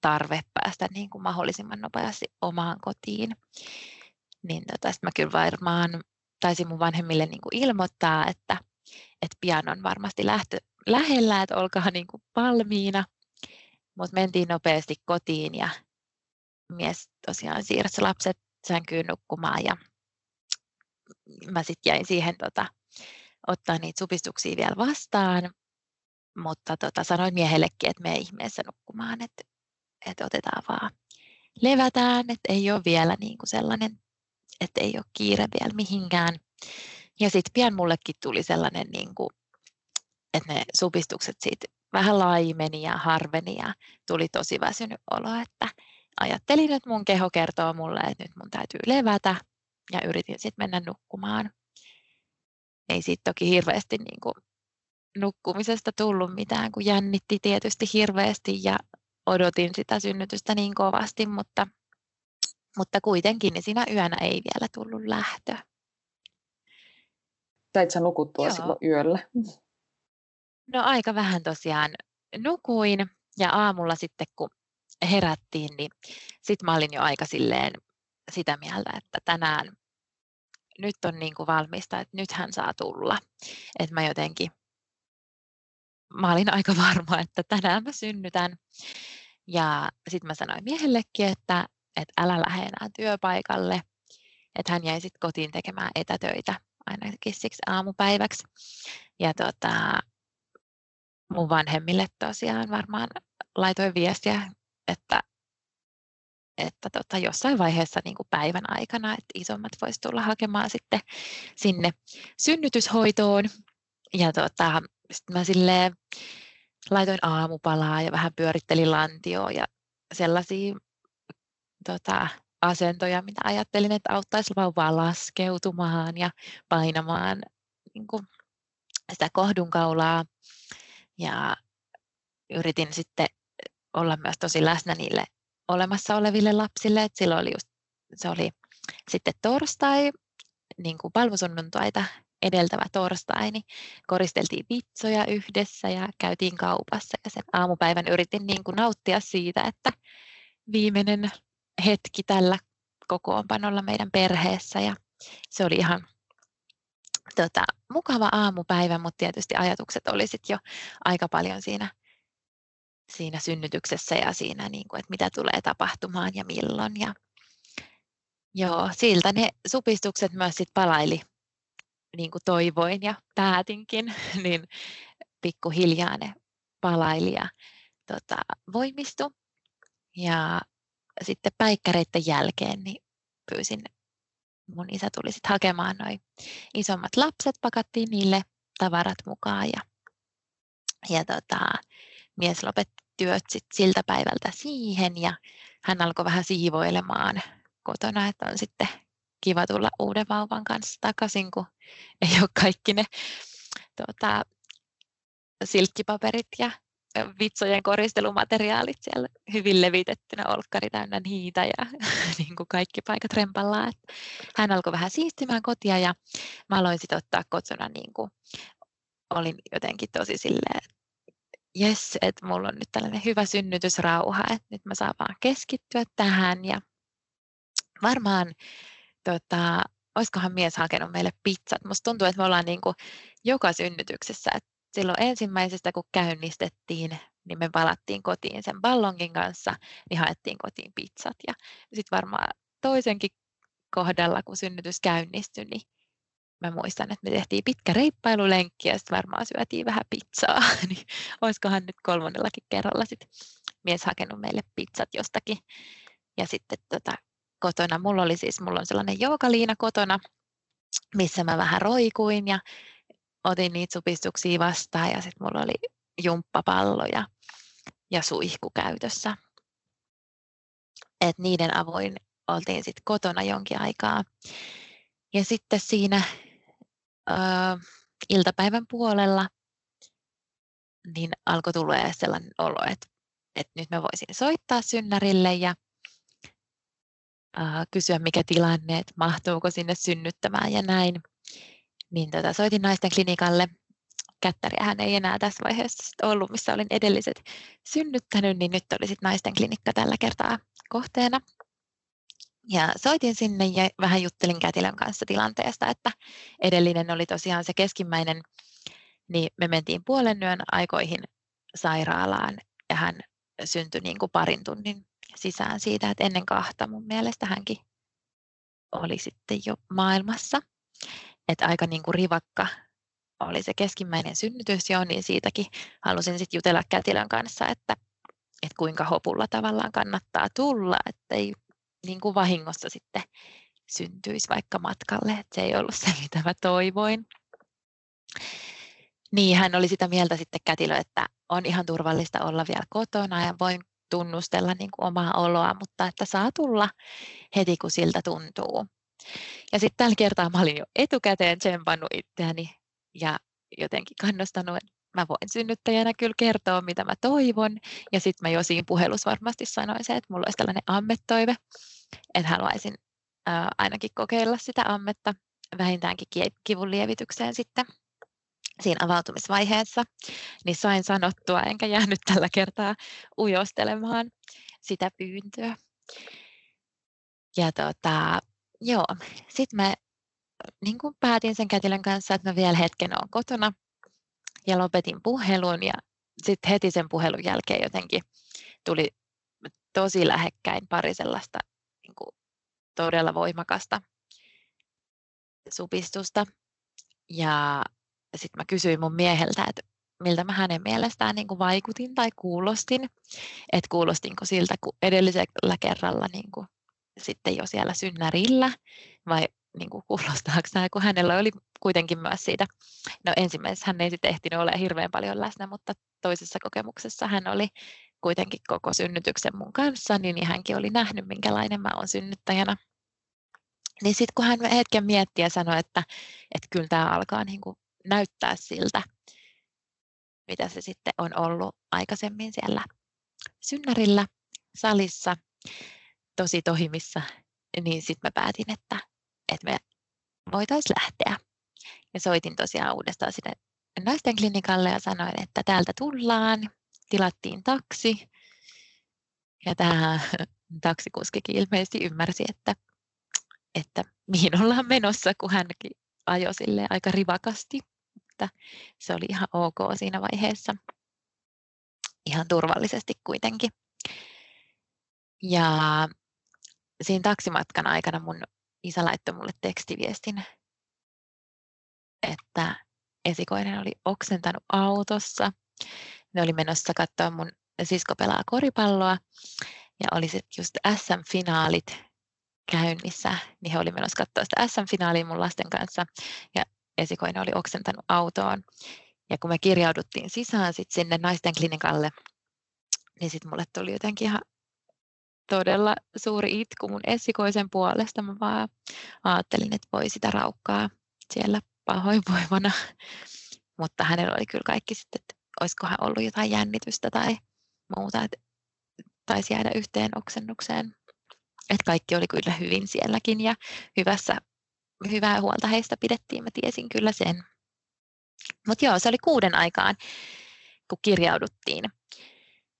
tarve päästä niin kuin mahdollisimman nopeasti omaan kotiin. Niin tota, mä kyllä varmaan taisin mun vanhemmille niin kuin ilmoittaa, että, että pian on varmasti lähtö, lähellä, että olkaa niin kuin valmiina. Mutta mentiin nopeasti kotiin ja mies tosiaan siirsi lapset sänkyyn nukkumaan ja mä sitten jäin siihen tota, ottaa niitä supistuksia vielä vastaan, mutta tota, sanoin miehellekin, että me ihmeessä nukkumaan, että, että otetaan vaan levätään, että ei ole vielä niin kuin sellainen, että ei ole kiire vielä mihinkään. Ja sitten pian mullekin tuli sellainen, niin kuin, että ne supistukset siitä vähän laimeni ja harveni ja tuli tosi väsynyt olo, että ajattelin, että mun keho kertoo mulle, että nyt mun täytyy levätä ja yritin sitten mennä nukkumaan. Ei siitä toki hirveästi niin kuin nukkumisesta tullut mitään, kun jännitti tietysti hirveästi ja odotin sitä synnytystä niin kovasti, mutta, mutta kuitenkin niin siinä yönä ei vielä tullut lähtö. Sait sä nukuttua Joo. silloin yöllä? No aika vähän tosiaan nukuin ja aamulla sitten kun herättiin, niin sitten mä olin jo aika silleen sitä mieltä, että tänään nyt on niin kuin valmista, että nyt hän saa tulla. Että mä jotenkin, mä olin aika varma, että tänään mä synnytän. Ja sitten mä sanoin miehellekin, että, että älä lähde enää työpaikalle, että hän jäi sitten kotiin tekemään etätöitä ainakin siksi aamupäiväksi. Ja tota, mun vanhemmille tosiaan varmaan laitoin viestiä että, että tota, jossain vaiheessa niin kuin päivän aikana, että isommat voisi tulla hakemaan sitten sinne synnytyshoitoon. Ja tota, sitten mä silleen laitoin aamupalaa ja vähän pyörittelin lantioa ja sellaisia tota, asentoja, mitä ajattelin, että auttaisi vauvaa laskeutumaan ja painamaan niin kuin sitä kohdunkaulaa. Ja yritin sitten olla myös tosi läsnä niille olemassa oleville lapsille. Et silloin oli just, se oli sitten torstai, niin kuin palmusunnuntaita edeltävä torstai, niin koristeltiin vitsoja yhdessä ja käytiin kaupassa. Ja sen aamupäivän yritin niin kuin nauttia siitä, että viimeinen hetki tällä kokoonpanolla meidän perheessä. Ja se oli ihan tota, mukava aamupäivä, mutta tietysti ajatukset olisit jo aika paljon siinä siinä synnytyksessä ja siinä, niin kuin, että mitä tulee tapahtumaan ja milloin. Ja, joo, siltä ne supistukset myös sit palaili, niin kuin toivoin ja päätinkin, niin pikkuhiljaa ne palaili ja tota, voimistu. Ja sitten päikkäreiden jälkeen niin pyysin, mun isä tuli sitten hakemaan noin isommat lapset, pakattiin niille tavarat mukaan ja, ja tota, mies lopetti työt sit siltä päivältä siihen ja hän alkoi vähän siivoilemaan kotona, että on sitten kiva tulla uuden vauvan kanssa takaisin, kun ei ole kaikki ne tuota, silkkipaperit ja vitsojen koristelumateriaalit siellä hyvin levitettynä, olkkari täynnä niitä ja niin kuin kaikki paikat rempallaan. Hän alkoi vähän siistimään kotia ja mä aloin sitten ottaa kotona, niin kuin, olin jotenkin tosi silleen, jes, että mulla on nyt tällainen hyvä synnytysrauha, että nyt mä saan vaan keskittyä tähän ja varmaan tota, olisikohan mies hakenut meille pizzat. Musta tuntuu, että me ollaan niin kuin joka synnytyksessä, että silloin ensimmäisestä kun käynnistettiin, niin me palattiin kotiin sen ballonkin kanssa, niin haettiin kotiin pizzat. Ja sitten varmaan toisenkin kohdalla, kun synnytys käynnistyi, niin mä muistan, että me tehtiin pitkä reippailulenkki ja sitten varmaan syötiin vähän pizzaa, niin olisikohan nyt kolmannellakin kerralla sit mies hakenut meille pizzat jostakin. Ja sitten tota, kotona, mulla oli siis, mulla on sellainen joukaliina kotona, missä mä vähän roikuin ja otin niitä supistuksia vastaan ja sitten mulla oli jumppapallo ja, ja suihku käytössä. Et niiden avoin oltiin sitten kotona jonkin aikaa. Ja sitten siinä iltapäivän puolella niin alkoi tulla sellainen olo, että, että nyt mä voisin soittaa synnärille ja äh, kysyä mikä tilanne, että mahtuuko sinne synnyttämään ja näin. Niin tota, soitin naisten klinikalle. Kättäriähän ei enää tässä vaiheessa ollut, missä olin edelliset synnyttänyt, niin nyt oli sitten naisten klinikka tällä kertaa kohteena. Ja soitin sinne ja vähän juttelin kätilön kanssa tilanteesta, että edellinen oli tosiaan se keskimmäinen, niin me mentiin puolen yön aikoihin sairaalaan ja hän syntyi niin kuin parin tunnin sisään siitä, että ennen kahta mun mielestä hänkin oli sitten jo maailmassa. Että aika niin kuin rivakka oli se keskimmäinen synnytys jo, niin siitäkin halusin sitten jutella kätilön kanssa, että, että kuinka hopulla tavallaan kannattaa tulla, että ei niin kuin vahingossa sitten syntyisi vaikka matkalle, että se ei ollut se, mitä mä toivoin. Niin, hän oli sitä mieltä sitten kätilö, että on ihan turvallista olla vielä kotona ja voin tunnustella niin kuin omaa oloa, mutta että saa tulla heti, kun siltä tuntuu. Ja sitten tällä kertaa mä olin jo etukäteen tsempannut itseäni ja jotenkin kannustanut, että mä voin synnyttäjänä kyllä kertoa, mitä mä toivon. Ja sitten mä jo siinä puhelussa varmasti sanoin se, että mulla olisi tällainen ammetoive, että haluaisin ää, ainakin kokeilla sitä ammetta vähintäänkin kivun lievitykseen sitten siinä avautumisvaiheessa, niin sain sanottua, enkä jäänyt tällä kertaa ujostelemaan sitä pyyntöä. Ja tota, joo, sitten mä niin kuin päätin sen kätilön kanssa, että mä vielä hetken olen kotona ja lopetin puhelun ja sitten heti sen puhelun jälkeen jotenkin tuli tosi lähekkäin pari sellaista niin kuin todella voimakasta supistusta. Ja sitten mä kysyin mun mieheltä, että miltä mä hänen mielestään niin kuin vaikutin tai kuulostin. Että kuulostinko siltä kuin edellisellä kerralla niin kuin sitten jo siellä synnärillä vai niin kuin kuulostaako tämä, kun hänellä oli kuitenkin myös siitä, no ensimmäisessä hän ei sitten ehtinyt olla hirveän paljon läsnä, mutta toisessa kokemuksessa hän oli kuitenkin koko synnytyksen mun kanssa, niin hänkin oli nähnyt, minkälainen mä olen synnyttäjänä. Niin sitten kun hän hetken mietti ja sanoi, että, että kyllä tämä alkaa niin kuin näyttää siltä, mitä se sitten on ollut aikaisemmin siellä synnärillä salissa tosi tohimissa, niin sitten mä päätin, että, että me voitaisiin lähteä. Ja soitin tosiaan uudestaan sinne naisten klinikalle ja sanoin, että täältä tullaan. Tilattiin taksi. Ja tämä taksikuskikin ilmeisesti ymmärsi, että, että mihin ollaan menossa, kun hänkin ajoi sille aika rivakasti että se oli ihan ok siinä vaiheessa. Ihan turvallisesti kuitenkin. Ja siinä taksimatkan aikana mun isä laittoi mulle tekstiviestin, että esikoinen oli oksentanut autossa. Ne oli menossa katsoa mun sisko pelaa koripalloa ja oli sitten just SM-finaalit käynnissä, niin he oli menossa katsoa sitä SM-finaalia mun lasten kanssa. Ja esikoinen oli oksentanut autoon. Ja kun me kirjauduttiin sisään sit sinne naisten klinikalle, niin sitten mulle tuli jotenkin ihan todella suuri itku mun esikoisen puolesta. Mä vaan ajattelin, että voi sitä raukkaa siellä pahoinvoivana. Mutta hänellä oli kyllä kaikki sitten, että olisikohan ollut jotain jännitystä tai muuta, että taisi jäädä yhteen oksennukseen. Että kaikki oli kyllä hyvin sielläkin ja hyvässä hyvää huolta heistä pidettiin, mä tiesin kyllä sen. Mutta joo, se oli kuuden aikaan, kun kirjauduttiin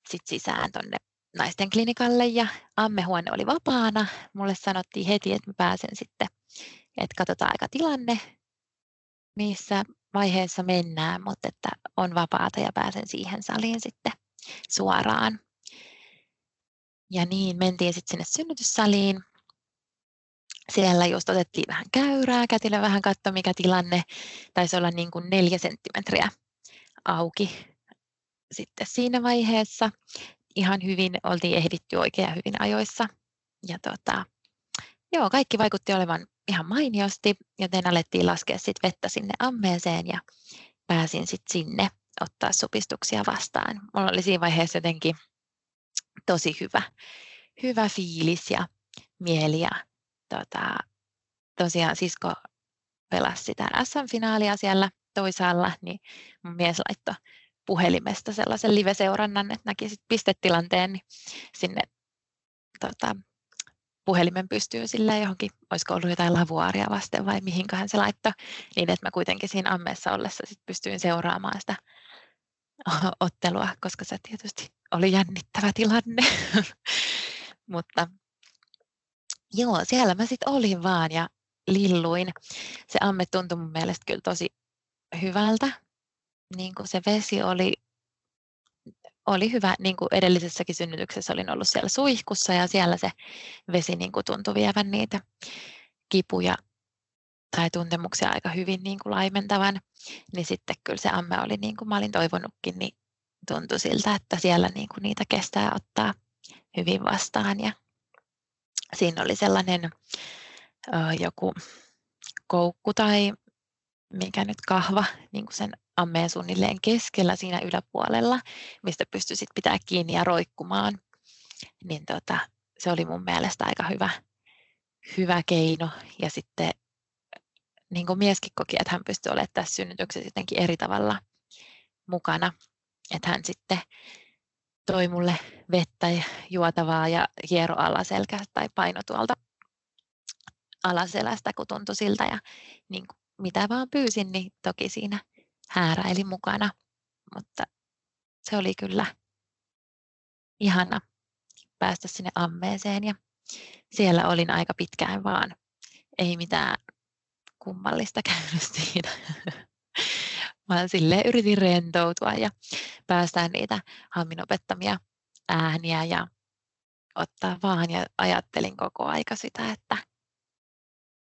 sit sisään tuonne naisten klinikalle ja ammehuone oli vapaana. Mulle sanottiin heti, että mä pääsen sitten, että katsotaan aika tilanne, missä vaiheessa mennään, mutta että on vapaata ja pääsen siihen saliin sitten suoraan. Ja niin mentiin sitten sinne synnytyssaliin siellä just otettiin vähän käyrää, kätilö vähän katsoi mikä tilanne, taisi olla niin kuin neljä senttimetriä auki sitten siinä vaiheessa. Ihan hyvin oltiin ehditty oikein hyvin ajoissa. Ja tota, joo, kaikki vaikutti olevan ihan mainiosti, joten alettiin laskea sit vettä sinne ammeeseen ja pääsin sitten sinne ottaa supistuksia vastaan. Mulla oli siinä vaiheessa jotenkin tosi hyvä, hyvä fiilis ja mieli ja tota, tosiaan sisko pelasi sitä SM-finaalia siellä toisaalla, niin mun mies laittoi puhelimesta sellaisen live-seurannan, että näki sit pistetilanteen, niin sinne tota, puhelimen pystyy sillä johonkin, olisiko ollut jotain lavuaaria vasten vai mihinköhän se laittoi, niin että mä kuitenkin siinä ammeessa ollessa sit pystyin seuraamaan sitä ottelua, koska se tietysti oli jännittävä tilanne. Mutta joo, siellä mä sitten olin vaan ja lilluin. Se amme tuntui mun mielestä kyllä tosi hyvältä. Niin kuin se vesi oli, oli hyvä, niin kuin edellisessäkin synnytyksessä olin ollut siellä suihkussa ja siellä se vesi niin kuin tuntui vievän niitä kipuja tai tuntemuksia aika hyvin niin kuin laimentavan, niin sitten kyllä se amme oli niin kuin mä olin toivonutkin, niin tuntui siltä, että siellä niin kuin niitä kestää ottaa hyvin vastaan. Ja siinä oli sellainen ö, joku koukku tai mikä nyt kahva niin kuin sen ammeen suunnilleen keskellä siinä yläpuolella, mistä pystyisit pitää kiinni ja roikkumaan. Niin tota, se oli mun mielestä aika hyvä, hyvä keino. Ja sitten niin kuin mieskin koki, että hän pystyi olemaan tässä synnytyksessä jotenkin eri tavalla mukana. Että hän sitten toi mulle vettä ja juotavaa ja hiero alaselkä tai paino tuolta alaselästä, kun tuntui siltä. Ja niin kuin mitä vaan pyysin, niin toki siinä hääräili mukana. Mutta se oli kyllä ihana päästä sinne ammeeseen ja siellä olin aika pitkään vaan. Ei mitään kummallista käynyt siinä. Mä sille yritin rentoutua ja päästään niitä Hammin opettamia ääniä ja ottaa vaan ja ajattelin koko aika sitä, että,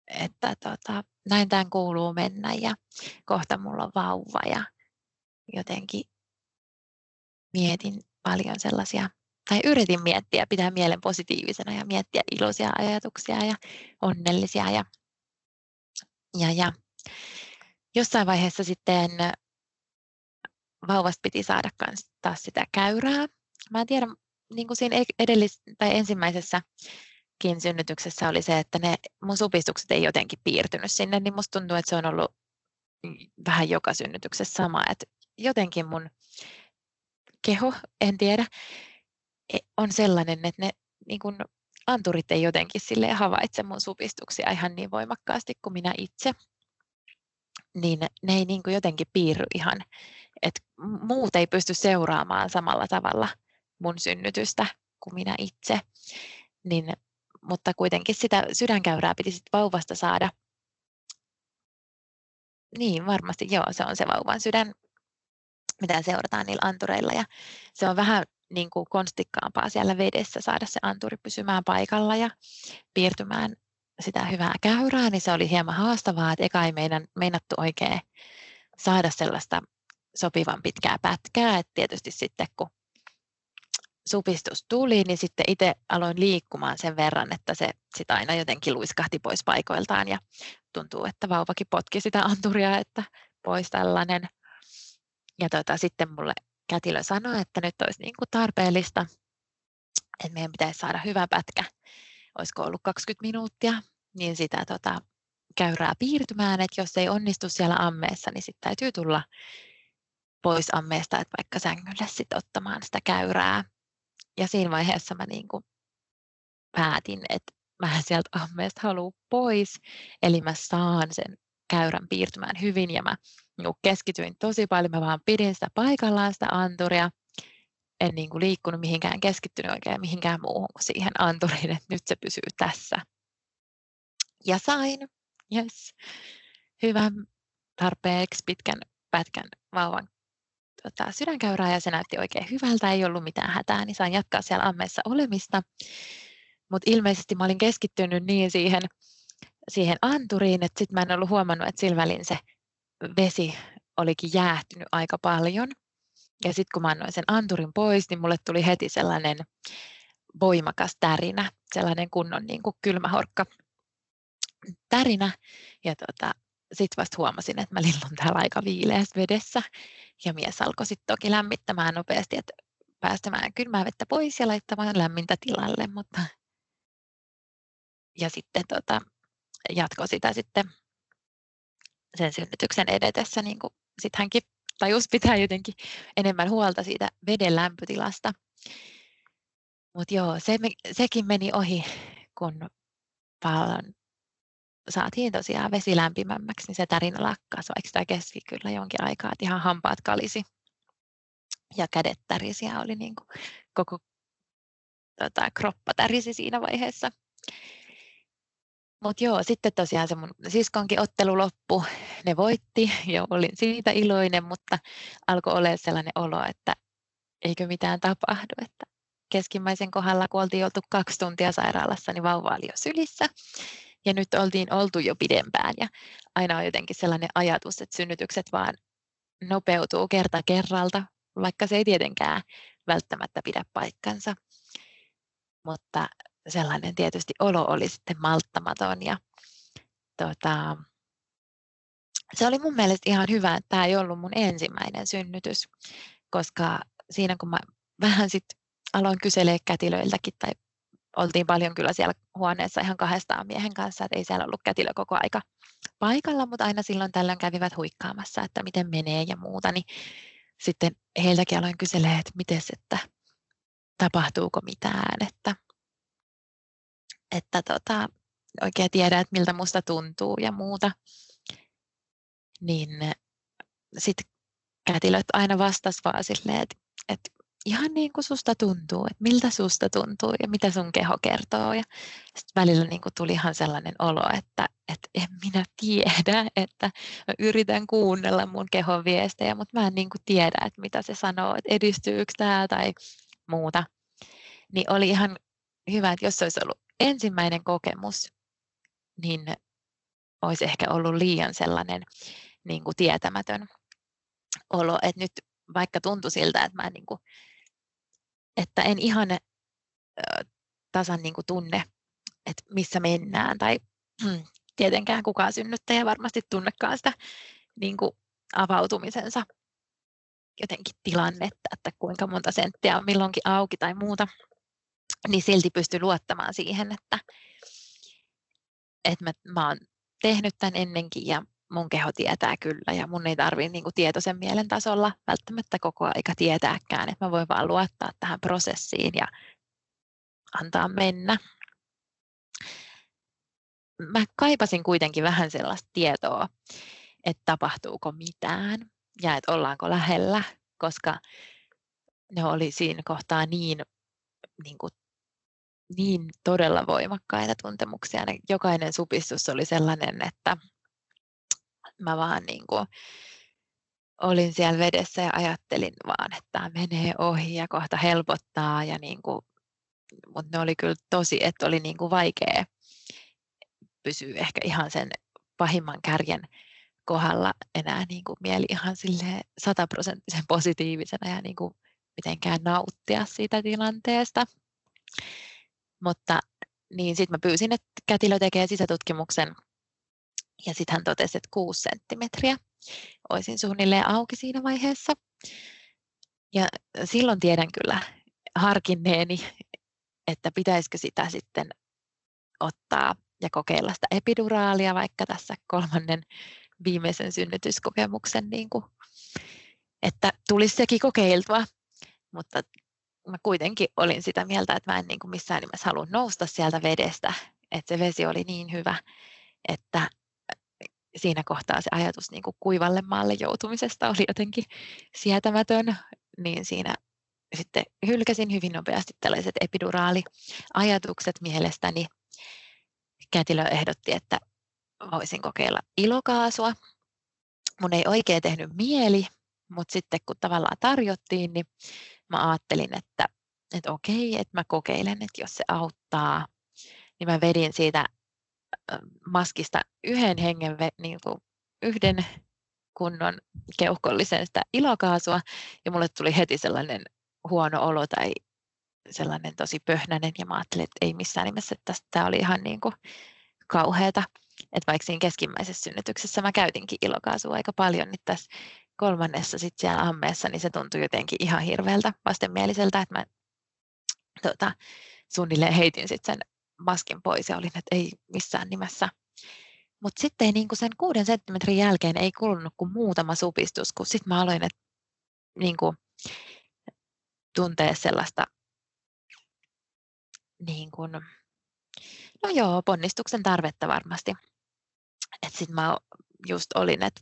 että tota, näin tämän kuuluu mennä ja kohta mulla on vauva ja jotenkin mietin paljon sellaisia, tai yritin miettiä, pitää mielen positiivisena ja miettiä iloisia ajatuksia ja onnellisia ja, ja, ja jossain vaiheessa sitten vauvasta piti saada taas sitä käyrää. Mä en tiedä, niin kuin siinä edellis- tai ensimmäisessäkin synnytyksessä oli se, että ne mun supistukset ei jotenkin piirtynyt sinne, niin musta tuntuu, että se on ollut vähän joka synnytyksessä sama, että jotenkin mun keho, en tiedä, e, on sellainen, että ne niin kuin anturit ei jotenkin sille havaitse mun supistuksia ihan niin voimakkaasti kuin minä itse niin ne ei niin jotenkin piirry ihan, että muut ei pysty seuraamaan samalla tavalla mun synnytystä kuin minä itse. Niin, mutta kuitenkin sitä sydänkäyrää piti sit vauvasta saada. Niin, varmasti joo, se on se vauvan sydän, mitä seurataan niillä antureilla. Ja se on vähän niin kuin konstikkaampaa siellä vedessä saada se anturi pysymään paikalla ja piirtymään sitä hyvää käyrää, niin se oli hieman haastavaa, että eka ei meidän meinattu oikein saada sellaista sopivan pitkää pätkää, että tietysti sitten kun supistus tuli, niin sitten itse aloin liikkumaan sen verran, että se sitä aina jotenkin luiskahti pois paikoiltaan ja tuntuu, että vauvakin potki sitä anturia, että pois tällainen. Ja tota, sitten mulle kätilö sanoi, että nyt olisi niin kuin tarpeellista, että meidän pitäisi saada hyvä pätkä olisiko ollut 20 minuuttia, niin sitä tota, käyrää piirtymään, että jos ei onnistu siellä ammeessa, niin sitten täytyy tulla pois ammeesta, että vaikka sängylle sitten ottamaan sitä käyrää. Ja siinä vaiheessa mä niin kuin päätin, että mä en sieltä ammeesta halua pois, eli mä saan sen käyrän piirtymään hyvin ja mä niin keskityin tosi paljon, mä vaan pidin sitä paikallaan sitä anturia. En niin kuin liikkunut mihinkään, keskittynyt oikein mihinkään muuhun kuin siihen anturiin, että nyt se pysyy tässä. Ja sain, yes, hyvän tarpeeksi pitkän pätkän vauvan tota, sydänkäyrää ja se näytti oikein hyvältä, ei ollut mitään hätää, niin sain jatkaa siellä ammeessa olemista. Mutta ilmeisesti mä olin keskittynyt niin siihen, siihen anturiin, että sitten mä en ollut huomannut, että sillä välin se vesi olikin jäähtynyt aika paljon. Ja sitten kun mä annoin sen anturin pois, niin mulle tuli heti sellainen voimakas tärinä, sellainen kunnon niin kuin kylmähorkka tärinä. Ja tota, sitten vasta huomasin, että mä lillun täällä aika viileässä vedessä. Ja mies alkoi sitten toki lämmittämään nopeasti, että päästämään kylmää vettä pois ja laittamaan lämmintä tilalle. Mutta... Ja sitten tota, jatko sitä sitten sen synnytyksen edetessä, niin kuin sit hänkin tajus pitää jotenkin enemmän huolta siitä veden lämpötilasta. Mutta joo, se, sekin meni ohi, kun paljon saatiin tosiaan vesi lämpimämmäksi, niin se tarina lakkasi, vaikka sitä kesti kyllä jonkin aikaa, että ihan hampaat kalisi ja kädet tärisi ja oli niin kuin koko tota, kroppa tärisi siinä vaiheessa. Mutta joo, sitten tosiaan se mun siskonkin ottelu loppu, ne voitti. Ja olin siitä iloinen, mutta alkoi olla sellainen olo, että eikö mitään tapahdu, että keskimmäisen kohdalla, kun oltiin oltu kaksi tuntia sairaalassa, niin vauva oli jo sylissä ja nyt oltiin oltu jo pidempään ja aina on jotenkin sellainen ajatus, että synnytykset vaan nopeutuu kerta kerralta, vaikka se ei tietenkään välttämättä pidä paikkansa. Mutta sellainen tietysti olo oli sitten malttamaton ja tota, se oli mun mielestä ihan hyvä, että tämä ei ollut mun ensimmäinen synnytys, koska siinä kun mä vähän sitten aloin kyselee kätilöiltäkin tai oltiin paljon kyllä siellä huoneessa ihan kahdestaan miehen kanssa, että ei siellä ollut kätilö koko aika paikalla, mutta aina silloin tällöin kävivät huikkaamassa, että miten menee ja muuta, niin sitten heiltäkin aloin kyselee, että miten että tapahtuuko mitään, että, että tota, oikein tiedä, että miltä musta tuntuu ja muuta. Niin sitten kätilöt aina vastas vaan silleen, että, että ihan niin kuin susta tuntuu, että miltä susta tuntuu ja mitä sun keho kertoo. Ja sitten välillä niin kuin tuli ihan sellainen olo, että, että en minä tiedä, että mä yritän kuunnella mun kehon viestejä, mutta mä en niin kuin tiedä, että mitä se sanoo, että edistyykö tämä tai muuta. Niin oli ihan hyvä, että jos se olisi ollut ensimmäinen kokemus, niin olisi ehkä ollut liian sellainen niin kuin tietämätön olo, että nyt vaikka tuntui siltä, että mä en niin kuin että en ihan tasan niin kuin tunne, että missä mennään. Tai tietenkään kukaan synnyttäjä varmasti tunnekaan sitä niin kuin avautumisensa jotenkin tilannetta, että kuinka monta senttiä on milloinkin auki tai muuta, niin silti pysty luottamaan siihen, että, että mä, mä oon tehnyt tämän ennenkin ja mun keho tietää kyllä ja mun ei tarvitse niin tietoisen mielen tasolla välttämättä koko aika tietääkään, että mä voin vaan luottaa tähän prosessiin ja antaa mennä. Mä kaipasin kuitenkin vähän sellaista tietoa, että tapahtuuko mitään ja että ollaanko lähellä, koska ne oli siinä kohtaa niin, niin, kuin, niin todella voimakkaita tuntemuksia. Ne, jokainen supistus oli sellainen, että mä vaan niin kuin olin siellä vedessä ja ajattelin vaan, että tämä menee ohi ja kohta helpottaa. Ja niin kuin, mutta ne oli kyllä tosi, että oli niin kuin vaikea pysyä ehkä ihan sen pahimman kärjen kohdalla enää niin kuin mieli ihan sataprosenttisen positiivisena ja niin kuin mitenkään nauttia siitä tilanteesta. Mutta niin sitten mä pyysin, että kätilö tekee sisätutkimuksen ja sitten hän totesi, että 6 senttimetriä olisin suunnilleen auki siinä vaiheessa. Ja silloin tiedän kyllä harkinneeni, että pitäisikö sitä sitten ottaa ja kokeilla sitä epiduraalia vaikka tässä kolmannen viimeisen synnytyskokemuksen, niin kuin, että tulisi sekin kokeiltua. Mutta mä kuitenkin olin sitä mieltä, että mä en niin kuin missään nimessä halua nousta sieltä vedestä, että se vesi oli niin hyvä, että siinä kohtaa se ajatus niin kuin kuivalle maalle joutumisesta oli jotenkin sietämätön, niin siinä sitten hylkäsin hyvin nopeasti tällaiset epiduraaliajatukset mielestäni. Kätilö ehdotti, että voisin kokeilla ilokaasua. Mun ei oikein tehnyt mieli, mutta sitten kun tavallaan tarjottiin, niin mä ajattelin, että, että okei, että mä kokeilen, että jos se auttaa, niin mä vedin siitä maskista yhden hengen, niin kuin yhden kunnon keuhkollisen sitä ilokaasua ja mulle tuli heti sellainen huono olo tai sellainen tosi pöhnäinen ja mä ajattelin, että ei missään nimessä, että tämä oli ihan niin kuin kauheata. Että vaikka siinä keskimmäisessä synnytyksessä mä käytinkin ilokaasua aika paljon, niin tässä kolmannessa sitten siellä ammeessa, niin se tuntui jotenkin ihan hirveältä vastenmieliseltä, että mä tota, suunnilleen heitin sitten sen maskin pois ja olin, että ei missään nimessä. Mutta sitten niin kuin sen kuuden senttimetrin jälkeen ei kulunut kuin muutama supistus, kun sitten mä aloin et, niin kuin, tuntee sellaista niin kuin, no joo, ponnistuksen tarvetta varmasti. Että sitten mä just olin, että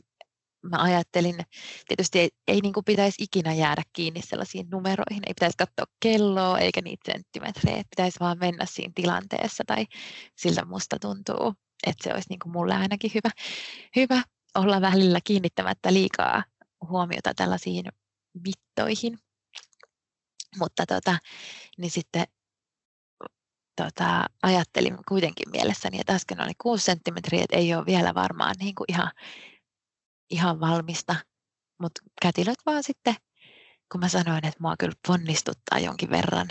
mä ajattelin, tietysti ei, ei niin kuin pitäisi ikinä jäädä kiinni sellaisiin numeroihin, ei pitäisi katsoa kelloa eikä niitä senttimetrejä, pitäisi vaan mennä siinä tilanteessa tai siltä musta tuntuu, että se olisi niin kuin mulle ainakin hyvä, hyvä olla välillä kiinnittämättä liikaa huomiota tällaisiin mittoihin. Mutta tota, niin sitten tota, ajattelin kuitenkin mielessäni, että äsken oli 6 senttimetriä, että ei ole vielä varmaan niin kuin ihan, ihan valmista. Mutta kätilöt vaan sitten, kun mä sanoin, että mua kyllä ponnistuttaa jonkin verran,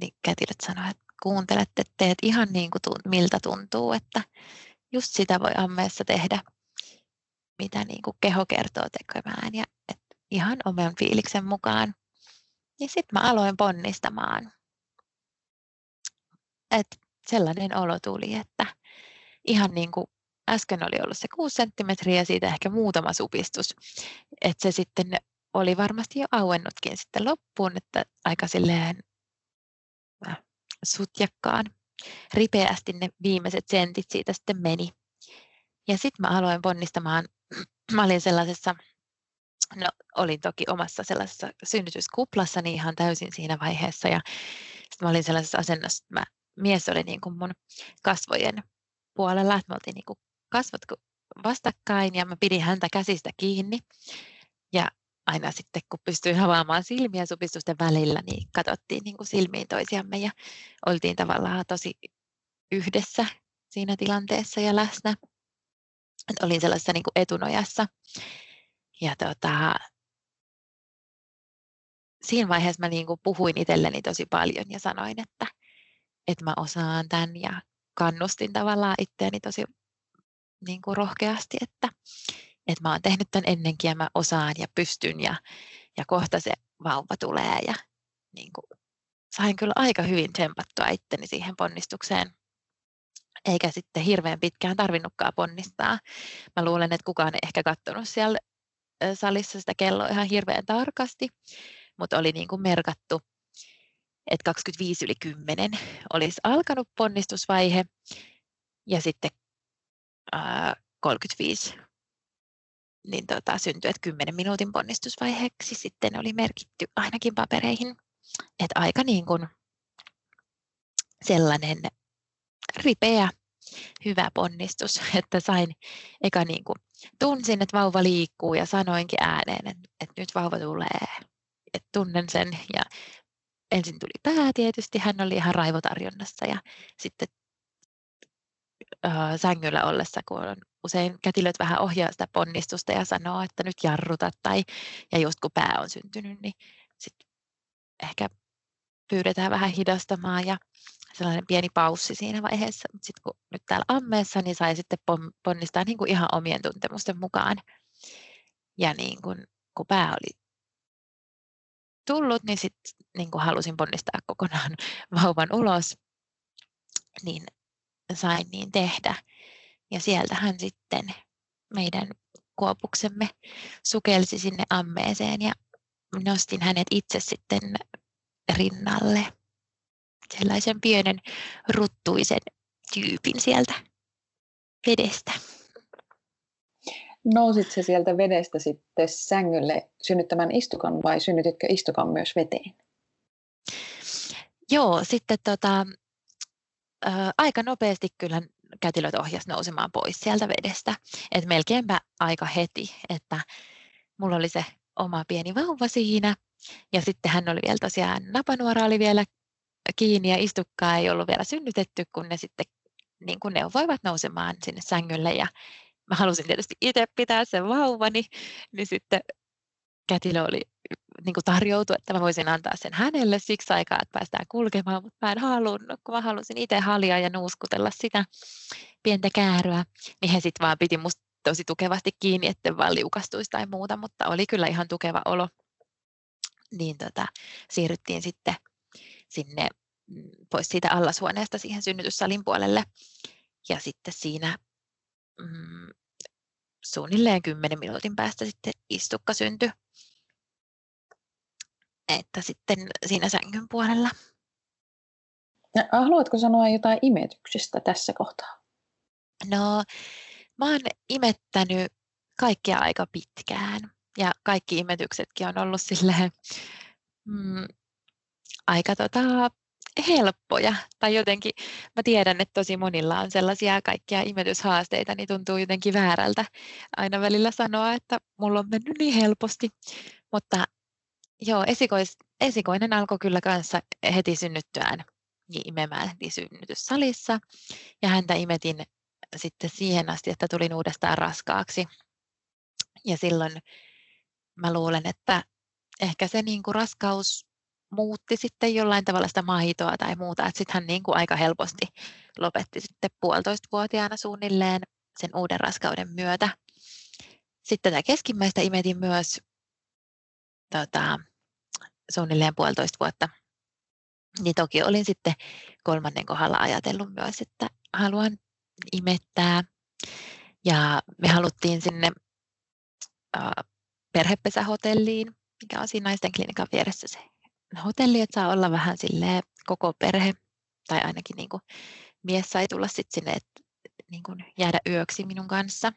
niin kätilöt sanoivat, että kuuntelette, teet ihan niin kuin miltä tuntuu, että just sitä voi ammeessa tehdä, mitä niin kuin keho kertoo tekemään ja että ihan oman fiiliksen mukaan. Ja sitten mä aloin ponnistamaan että sellainen olo tuli, että ihan niin kuin äsken oli ollut se 6 senttimetriä ja siitä ehkä muutama supistus, että se sitten oli varmasti jo auennutkin sitten loppuun, että aika silleen äh, sutjakkaan ripeästi ne viimeiset sentit siitä sitten meni. Ja sitten mä aloin ponnistamaan, mä olin sellaisessa, no olin toki omassa sellaisessa synnytyskuplassani ihan täysin siinä vaiheessa. Ja sitten mä olin sellaisessa asennossa, että mä mies oli niin kuin mun kasvojen puolella, että me oltiin niin kuin kasvot vastakkain ja mä pidin häntä käsistä kiinni. Ja aina sitten, kun pystyin avaamaan silmiä supistusten välillä, niin katsottiin niin kuin silmiin toisiamme ja oltiin tavallaan tosi yhdessä siinä tilanteessa ja läsnä. Et olin sellaisessa niin kuin etunojassa. Ja tota, siinä vaiheessa mä niin kuin puhuin itselleni tosi paljon ja sanoin, että, että mä osaan tämän ja kannustin tavallaan itseäni tosi niin kuin rohkeasti, että, että mä oon tehnyt tämän ennenkin ja mä osaan ja pystyn ja, ja kohta se vauva tulee ja niin kuin, sain kyllä aika hyvin tsempattua itteni siihen ponnistukseen. Eikä sitten hirveän pitkään tarvinnutkaan ponnistaa. Mä luulen, että kukaan ei ehkä katsonut siellä salissa sitä kelloa ihan hirveän tarkasti, mutta oli niin kuin merkattu että 25 yli 10 olisi alkanut ponnistusvaihe ja sitten 35 niin tota, syntyi, että 10 minuutin ponnistusvaiheeksi sitten oli merkitty ainakin papereihin, että aika niin kuin sellainen ripeä, hyvä ponnistus, että sain eka niin kuin, tunsin, että vauva liikkuu ja sanoinkin ääneen, että, että nyt vauva tulee, että tunnen sen ja ensin tuli pää tietysti, hän oli ihan raivotarjonnassa ja sitten äh, sängyllä ollessa, kun on usein kätilöt vähän ohjaa sitä ponnistusta ja sanoo, että nyt jarruta tai ja just kun pää on syntynyt, niin sitten ehkä pyydetään vähän hidastamaan ja sellainen pieni paussi siinä vaiheessa, mutta sitten kun nyt täällä ammeessa, niin sai sitten ponnistaa niin kuin ihan omien tuntemusten mukaan. Ja niin kuin, kun pää oli tullut, niin sitten niin kuin halusin ponnistaa kokonaan vauvan ulos, niin sain niin tehdä. Ja sieltähän sitten meidän kuopuksemme sukelsi sinne ammeeseen ja nostin hänet itse sitten rinnalle. Sellaisen pienen ruttuisen tyypin sieltä vedestä. Nousit se sieltä vedestä sitten sängylle synnyttämään istukan vai synnytitkö istukan myös veteen? Joo, sitten tota, ää, aika nopeasti kyllä kätilöt ohjas nousemaan pois sieltä vedestä. Et melkeinpä aika heti, että mulla oli se oma pieni vauva siinä. Ja sitten hän oli vielä tosiaan, napanuora oli vielä kiinni ja istukkaa ei ollut vielä synnytetty, kun ne sitten niin kun neuvoivat nousemaan sinne sängylle. Ja mä halusin tietysti itse pitää sen vauvani, niin sitten kätilö oli niin kuin tarjoutui, että mä voisin antaa sen hänelle siksi aikaa, että päästään kulkemaan, mutta mä en halunnut, kun mä halusin itse halia ja nuuskutella sitä pientä kääryä, niin he sitten vaan piti musta tosi tukevasti kiinni, että vaan liukastuisi tai muuta, mutta oli kyllä ihan tukeva olo. Niin tota, siirryttiin sitten sinne mm, pois siitä allashuoneesta siihen synnytyssalin puolelle. Ja sitten siinä mm, suunnilleen 10 minuutin päästä sitten istukka syntyi. Että sitten siinä sängyn puolella. Ja haluatko sanoa jotain imetyksestä tässä kohtaa? No, mä oon imettänyt kaikkia aika pitkään. Ja kaikki imetyksetkin on ollut silleen, mm, aika tota, helppoja. Tai jotenkin, mä tiedän, että tosi monilla on sellaisia kaikkia imetyshaasteita, niin tuntuu jotenkin väärältä aina välillä sanoa, että mulla on mennyt niin helposti. Mutta joo, esikois, esikoinen alkoi kyllä kanssa heti synnyttyään imemään synnytyssalissa. Ja häntä imetin sitten siihen asti, että tulin uudestaan raskaaksi. Ja silloin mä luulen, että ehkä se niin kuin raskaus muutti sitten jollain tavalla sitä maitoa tai muuta, että sitten hän niin kuin aika helposti lopetti sitten puolitoistavuotiaana suunnilleen sen uuden raskauden myötä. Sitten tätä keskimmäistä imetin myös tota, suunnilleen puolitoista vuotta. Niin toki olin sitten kolmannen kohdalla ajatellut myös, että haluan imettää. Ja me haluttiin sinne äh, perhepesähotelliin, mikä on siinä naisten klinikan vieressä se hotelli, että saa olla vähän sille koko perhe, tai ainakin niin kuin mies sai tulla sitten sinne, että niin kuin jäädä yöksi minun kanssa.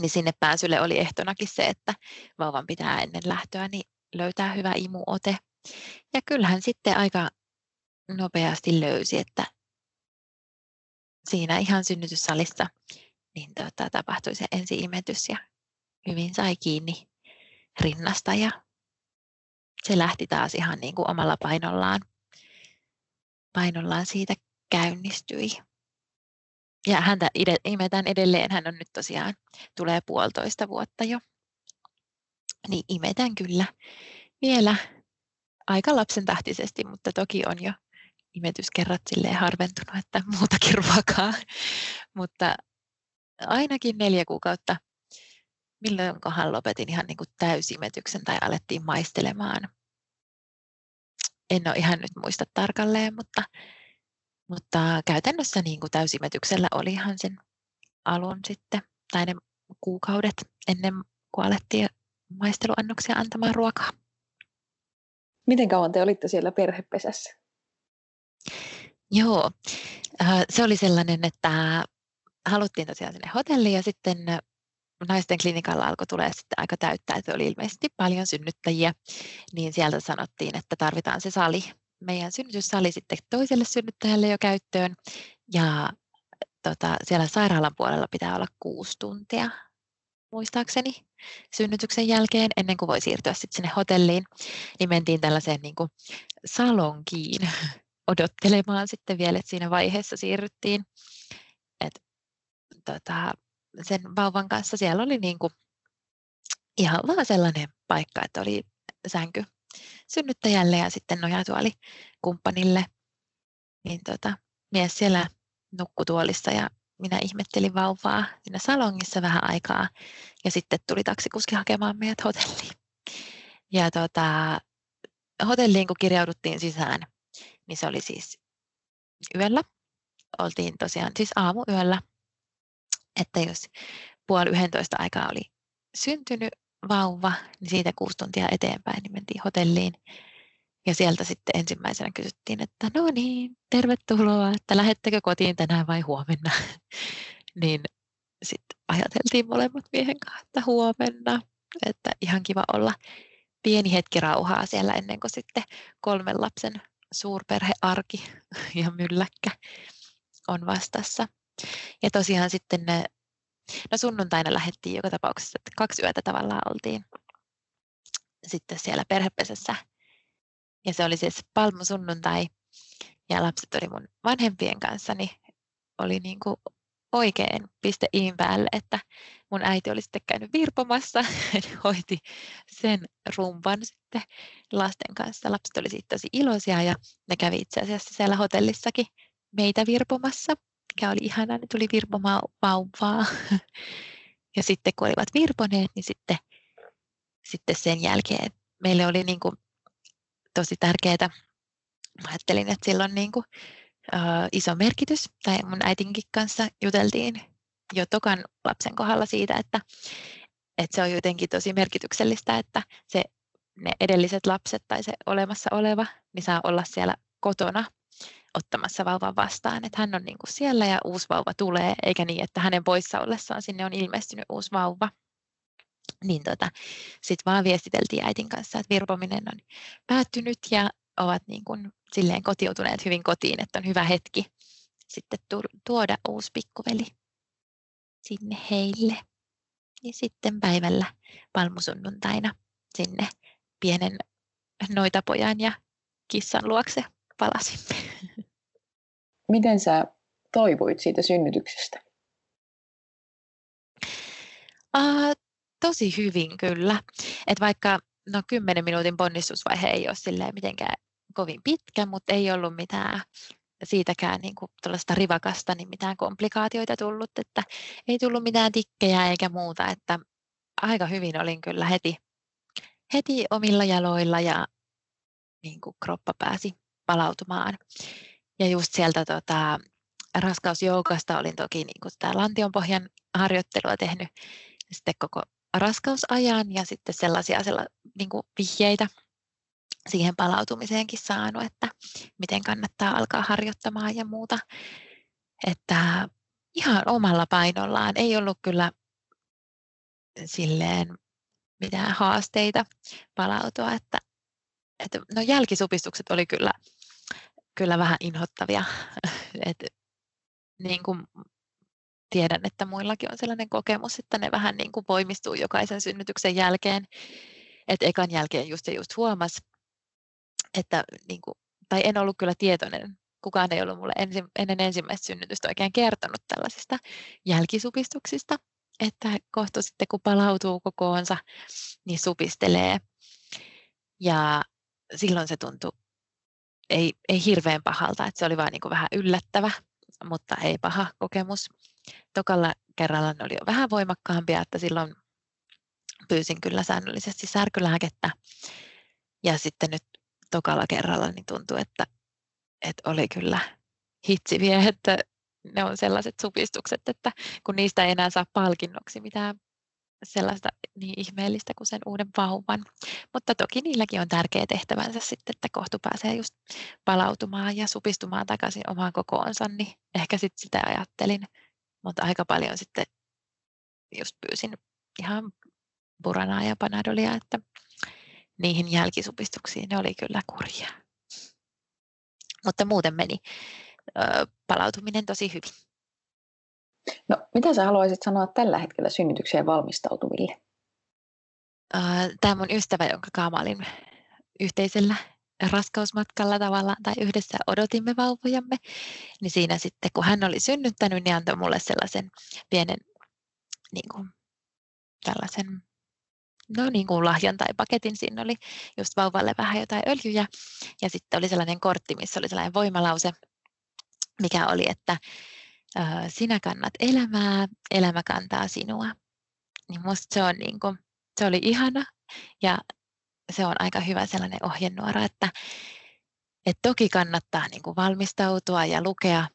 Niin sinne pääsylle oli ehtonakin se, että vauvan pitää ennen lähtöä niin löytää hyvä imuote. Ja kyllähän sitten aika nopeasti löysi, että siinä ihan synnytyssalissa niin tota, tapahtui se ensi-imetys ja hyvin sai kiinni rinnasta ja se lähti taas ihan niin kuin omalla painollaan, painollaan siitä käynnistyi. Ja häntä imetään edelleen, hän on nyt tosiaan, tulee puolitoista vuotta jo. Niin imetän kyllä vielä aika lapsen tahtisesti, mutta toki on jo imetyskerrat silleen harventunut, että muutakin ruokaa. mutta ainakin neljä kuukautta milloinkohan lopetin ihan niin kuin täysimetyksen tai alettiin maistelemaan. En ole ihan nyt muista tarkalleen, mutta, mutta käytännössä niin kuin täysimetyksellä ihan sen alun sitten, tai ne kuukaudet ennen kuin alettiin maisteluannoksia antamaan ruokaa. Miten kauan te olitte siellä perhepesässä? Joo, äh, se oli sellainen, että haluttiin tosiaan sinne hotelliin ja sitten naisten klinikalla alkoi tulee sitten aika täyttää, että oli ilmeisesti paljon synnyttäjiä, niin sieltä sanottiin, että tarvitaan se sali, meidän synnytyssali sitten toiselle synnyttäjälle jo käyttöön, ja tota, siellä sairaalan puolella pitää olla kuusi tuntia, muistaakseni, synnytyksen jälkeen, ennen kuin voi siirtyä sitten sinne hotelliin, niin mentiin tällaiseen niin kuin salonkiin odottelemaan sitten vielä, että siinä vaiheessa siirryttiin. Et, tota, sen vauvan kanssa siellä oli niin kuin ihan vaan sellainen paikka, että oli sänky synnyttäjälle ja sitten nojatuoli kumppanille. Niin tota, mies siellä nukkutuolissa ja minä ihmettelin vauvaa siinä salongissa vähän aikaa ja sitten tuli taksikuski hakemaan meidät hotelliin. Ja tota, hotelliin kun kirjauduttiin sisään, niin se oli siis yöllä. Oltiin tosiaan siis aamuyöllä että jos puoli yhdentoista aikaa oli syntynyt vauva, niin siitä kuusi tuntia eteenpäin niin mentiin hotelliin. Ja sieltä sitten ensimmäisenä kysyttiin, että no niin, tervetuloa, että lähettekö kotiin tänään vai huomenna. niin sitten ajateltiin molemmat miehen kanssa, että huomenna, että ihan kiva olla pieni hetki rauhaa siellä ennen kuin sitten kolmen lapsen suurperhearki ja mylläkkä on vastassa. Ja tosiaan sitten ne, no sunnuntaina lähdettiin joka tapauksessa, että kaksi yötä tavallaan oltiin sitten siellä perhepesässä. Ja se oli siis palmusunnuntai ja lapset oli mun vanhempien kanssa, niin oli niin kuin oikein piste iin päälle, että mun äiti oli sitten käynyt virpomassa, hoiti sen rumpan sitten lasten kanssa. Lapset oli siitä tosi iloisia ja ne kävi itse asiassa siellä hotellissakin meitä virpomassa mikä oli ihanaa, ne tuli virpomaan vauvaa. Ja sitten kun olivat virponeet, niin sitten, sitten sen jälkeen meille oli niin kuin tosi tärkeää. Mä ajattelin, että sillä on niin kuin, uh, iso merkitys, tai mun äitinkin kanssa juteltiin jo tokan lapsen kohdalla siitä, että, että se on jotenkin tosi merkityksellistä, että se, ne edelliset lapset tai se olemassa oleva, niin saa olla siellä kotona ottamassa vauvan vastaan, että hän on niin kuin siellä ja uusi vauva tulee, eikä niin, että hänen poissa ollessaan sinne on ilmestynyt uusi vauva. Niin tota, sitten vaan viestiteltiin äitin kanssa, että virpominen on päättynyt ja ovat niin kuin silleen kotiutuneet hyvin kotiin, että on hyvä hetki sitten tuoda uusi pikkuveli sinne heille. Ja sitten päivällä palmusunnuntaina sinne pienen noitapojan ja kissan luokse palasimme. Miten sä toivuit siitä synnytyksestä? Uh, tosi hyvin kyllä. Et vaikka no 10 minuutin ponnistusvaihe ei ole mitenkään kovin pitkä, mutta ei ollut mitään siitäkään niin kuin rivakasta niin mitään komplikaatioita tullut, että ei tullut mitään tikkejä eikä muuta, että aika hyvin olin kyllä heti, heti omilla jaloilla ja niin kuin kroppa pääsi palautumaan. Ja just sieltä tota, raskausjoukasta olin toki niin kuin sitä lantionpohjan harjoittelua tehnyt sitten koko raskausajan ja sitten sellaisia sella, niin kuin vihjeitä siihen palautumiseenkin saanut, että miten kannattaa alkaa harjoittamaan ja muuta. Että ihan omalla painollaan ei ollut kyllä silleen mitään haasteita palautua, että, että no jälkisupistukset oli kyllä, kyllä vähän inhottavia. Et, niin kuin tiedän, että muillakin on sellainen kokemus, että ne vähän niin kuin voimistuu jokaisen synnytyksen jälkeen. että ekan jälkeen just ja just huomas, että niin kuin, tai en ollut kyllä tietoinen, kukaan ei ollut mulle ensi, ennen ensimmäistä synnytystä oikein kertonut tällaisista jälkisupistuksista, että kohta sitten kun palautuu kokoonsa, niin supistelee. Ja silloin se tuntui ei, ei hirveän pahalta, että se oli vaan niin kuin vähän yllättävä, mutta ei paha kokemus. Tokalla kerralla ne oli jo vähän voimakkaampia, että silloin pyysin kyllä säännöllisesti särkylääkettä. Ja sitten nyt tokalla kerralla niin tuntui, että, että oli kyllä hitsiviä, että ne on sellaiset supistukset, että kun niistä ei enää saa palkinnoksi mitään sellaista niin ihmeellistä kuin sen uuden vauvan. Mutta toki niilläkin on tärkeä tehtävänsä sitten, että kohtu pääsee just palautumaan ja supistumaan takaisin omaan kokoonsa, niin ehkä sitten sitä ajattelin. Mutta aika paljon sitten just pyysin ihan buranaa ja panadolia, että niihin jälkisupistuksiin. Ne oli kyllä kurjaa. Mutta muuten meni palautuminen tosi hyvin. No, mitä sä haluaisit sanoa tällä hetkellä synnytykseen valmistautuville? Tämä mun ystävä, jonka kanssa olin yhteisellä raskausmatkalla tavalla tai yhdessä odotimme vauvojamme, niin siinä sitten kun hän oli synnyttänyt, niin antoi mulle sellaisen pienen niin kuin, tällaisen no niin kuin lahjan tai paketin. Siinä oli just vauvalle vähän jotain öljyjä ja sitten oli sellainen kortti, missä oli sellainen voimalause, mikä oli, että sinä kannat elämää, elämä kantaa sinua. Niin musta se, on niin kuin, se oli ihana ja se on aika hyvä sellainen ohjenuora, että, että toki kannattaa niin kuin valmistautua ja lukea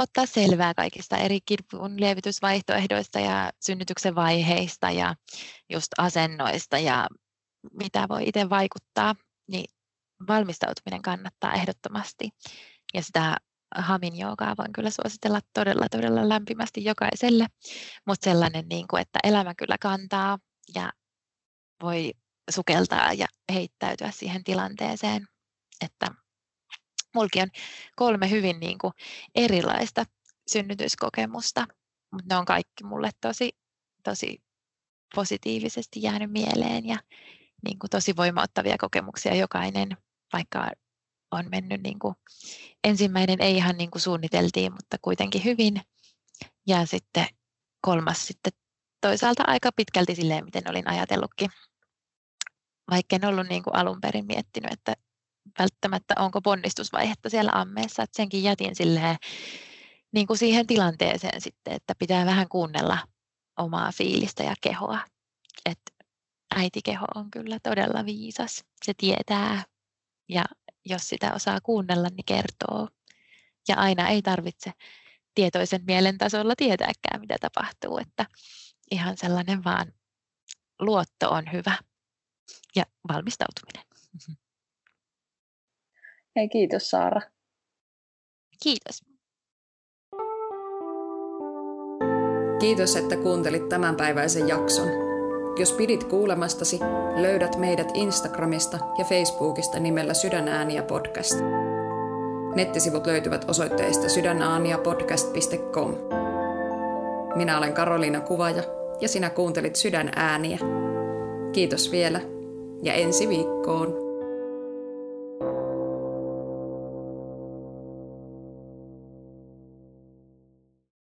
ottaa selvää kaikista eri kivun lievitysvaihtoehdoista ja synnytyksen vaiheista ja just asennoista ja mitä voi itse vaikuttaa, niin valmistautuminen kannattaa ehdottomasti. Ja sitä hamin joogaa voin kyllä suositella todella, todella lämpimästi jokaiselle, mutta sellainen, niin kuin, että elämä kyllä kantaa ja voi sukeltaa ja heittäytyä siihen tilanteeseen, että Mulki on kolme hyvin niin kuin erilaista synnytyskokemusta, mutta ne on kaikki mulle tosi, tosi positiivisesti jäänyt mieleen ja niin kuin tosi voimauttavia kokemuksia jokainen, vaikka on mennyt niin kuin, ensimmäinen ei ihan niin kuin suunniteltiin, mutta kuitenkin hyvin. Ja sitten kolmas sitten toisaalta aika pitkälti silleen, miten olin ajatellutkin. Vaikka en ollut niin kuin alun perin miettinyt, että välttämättä onko ponnistusvaihetta siellä ammeessa, että senkin jätin silleen, niin kuin siihen tilanteeseen sitten, että pitää vähän kuunnella omaa fiilistä ja kehoa. Että äitikeho on kyllä todella viisas, se tietää ja jos sitä osaa kuunnella, niin kertoo. Ja aina ei tarvitse tietoisen mielen tasolla tietääkään, mitä tapahtuu. Että ihan sellainen vaan luotto on hyvä ja valmistautuminen. Hei, kiitos Saara. Kiitos. Kiitos, että kuuntelit tämänpäiväisen jakson. Jos pidit kuulemastasi, löydät meidät Instagramista ja Facebookista nimellä Sydänääniä podcast. Nettisivut löytyvät osoitteesta sydänaaniapodcast.com. Minä olen Karoliina Kuvaja ja sinä kuuntelit Sydän ääniä. Kiitos vielä ja ensi viikkoon.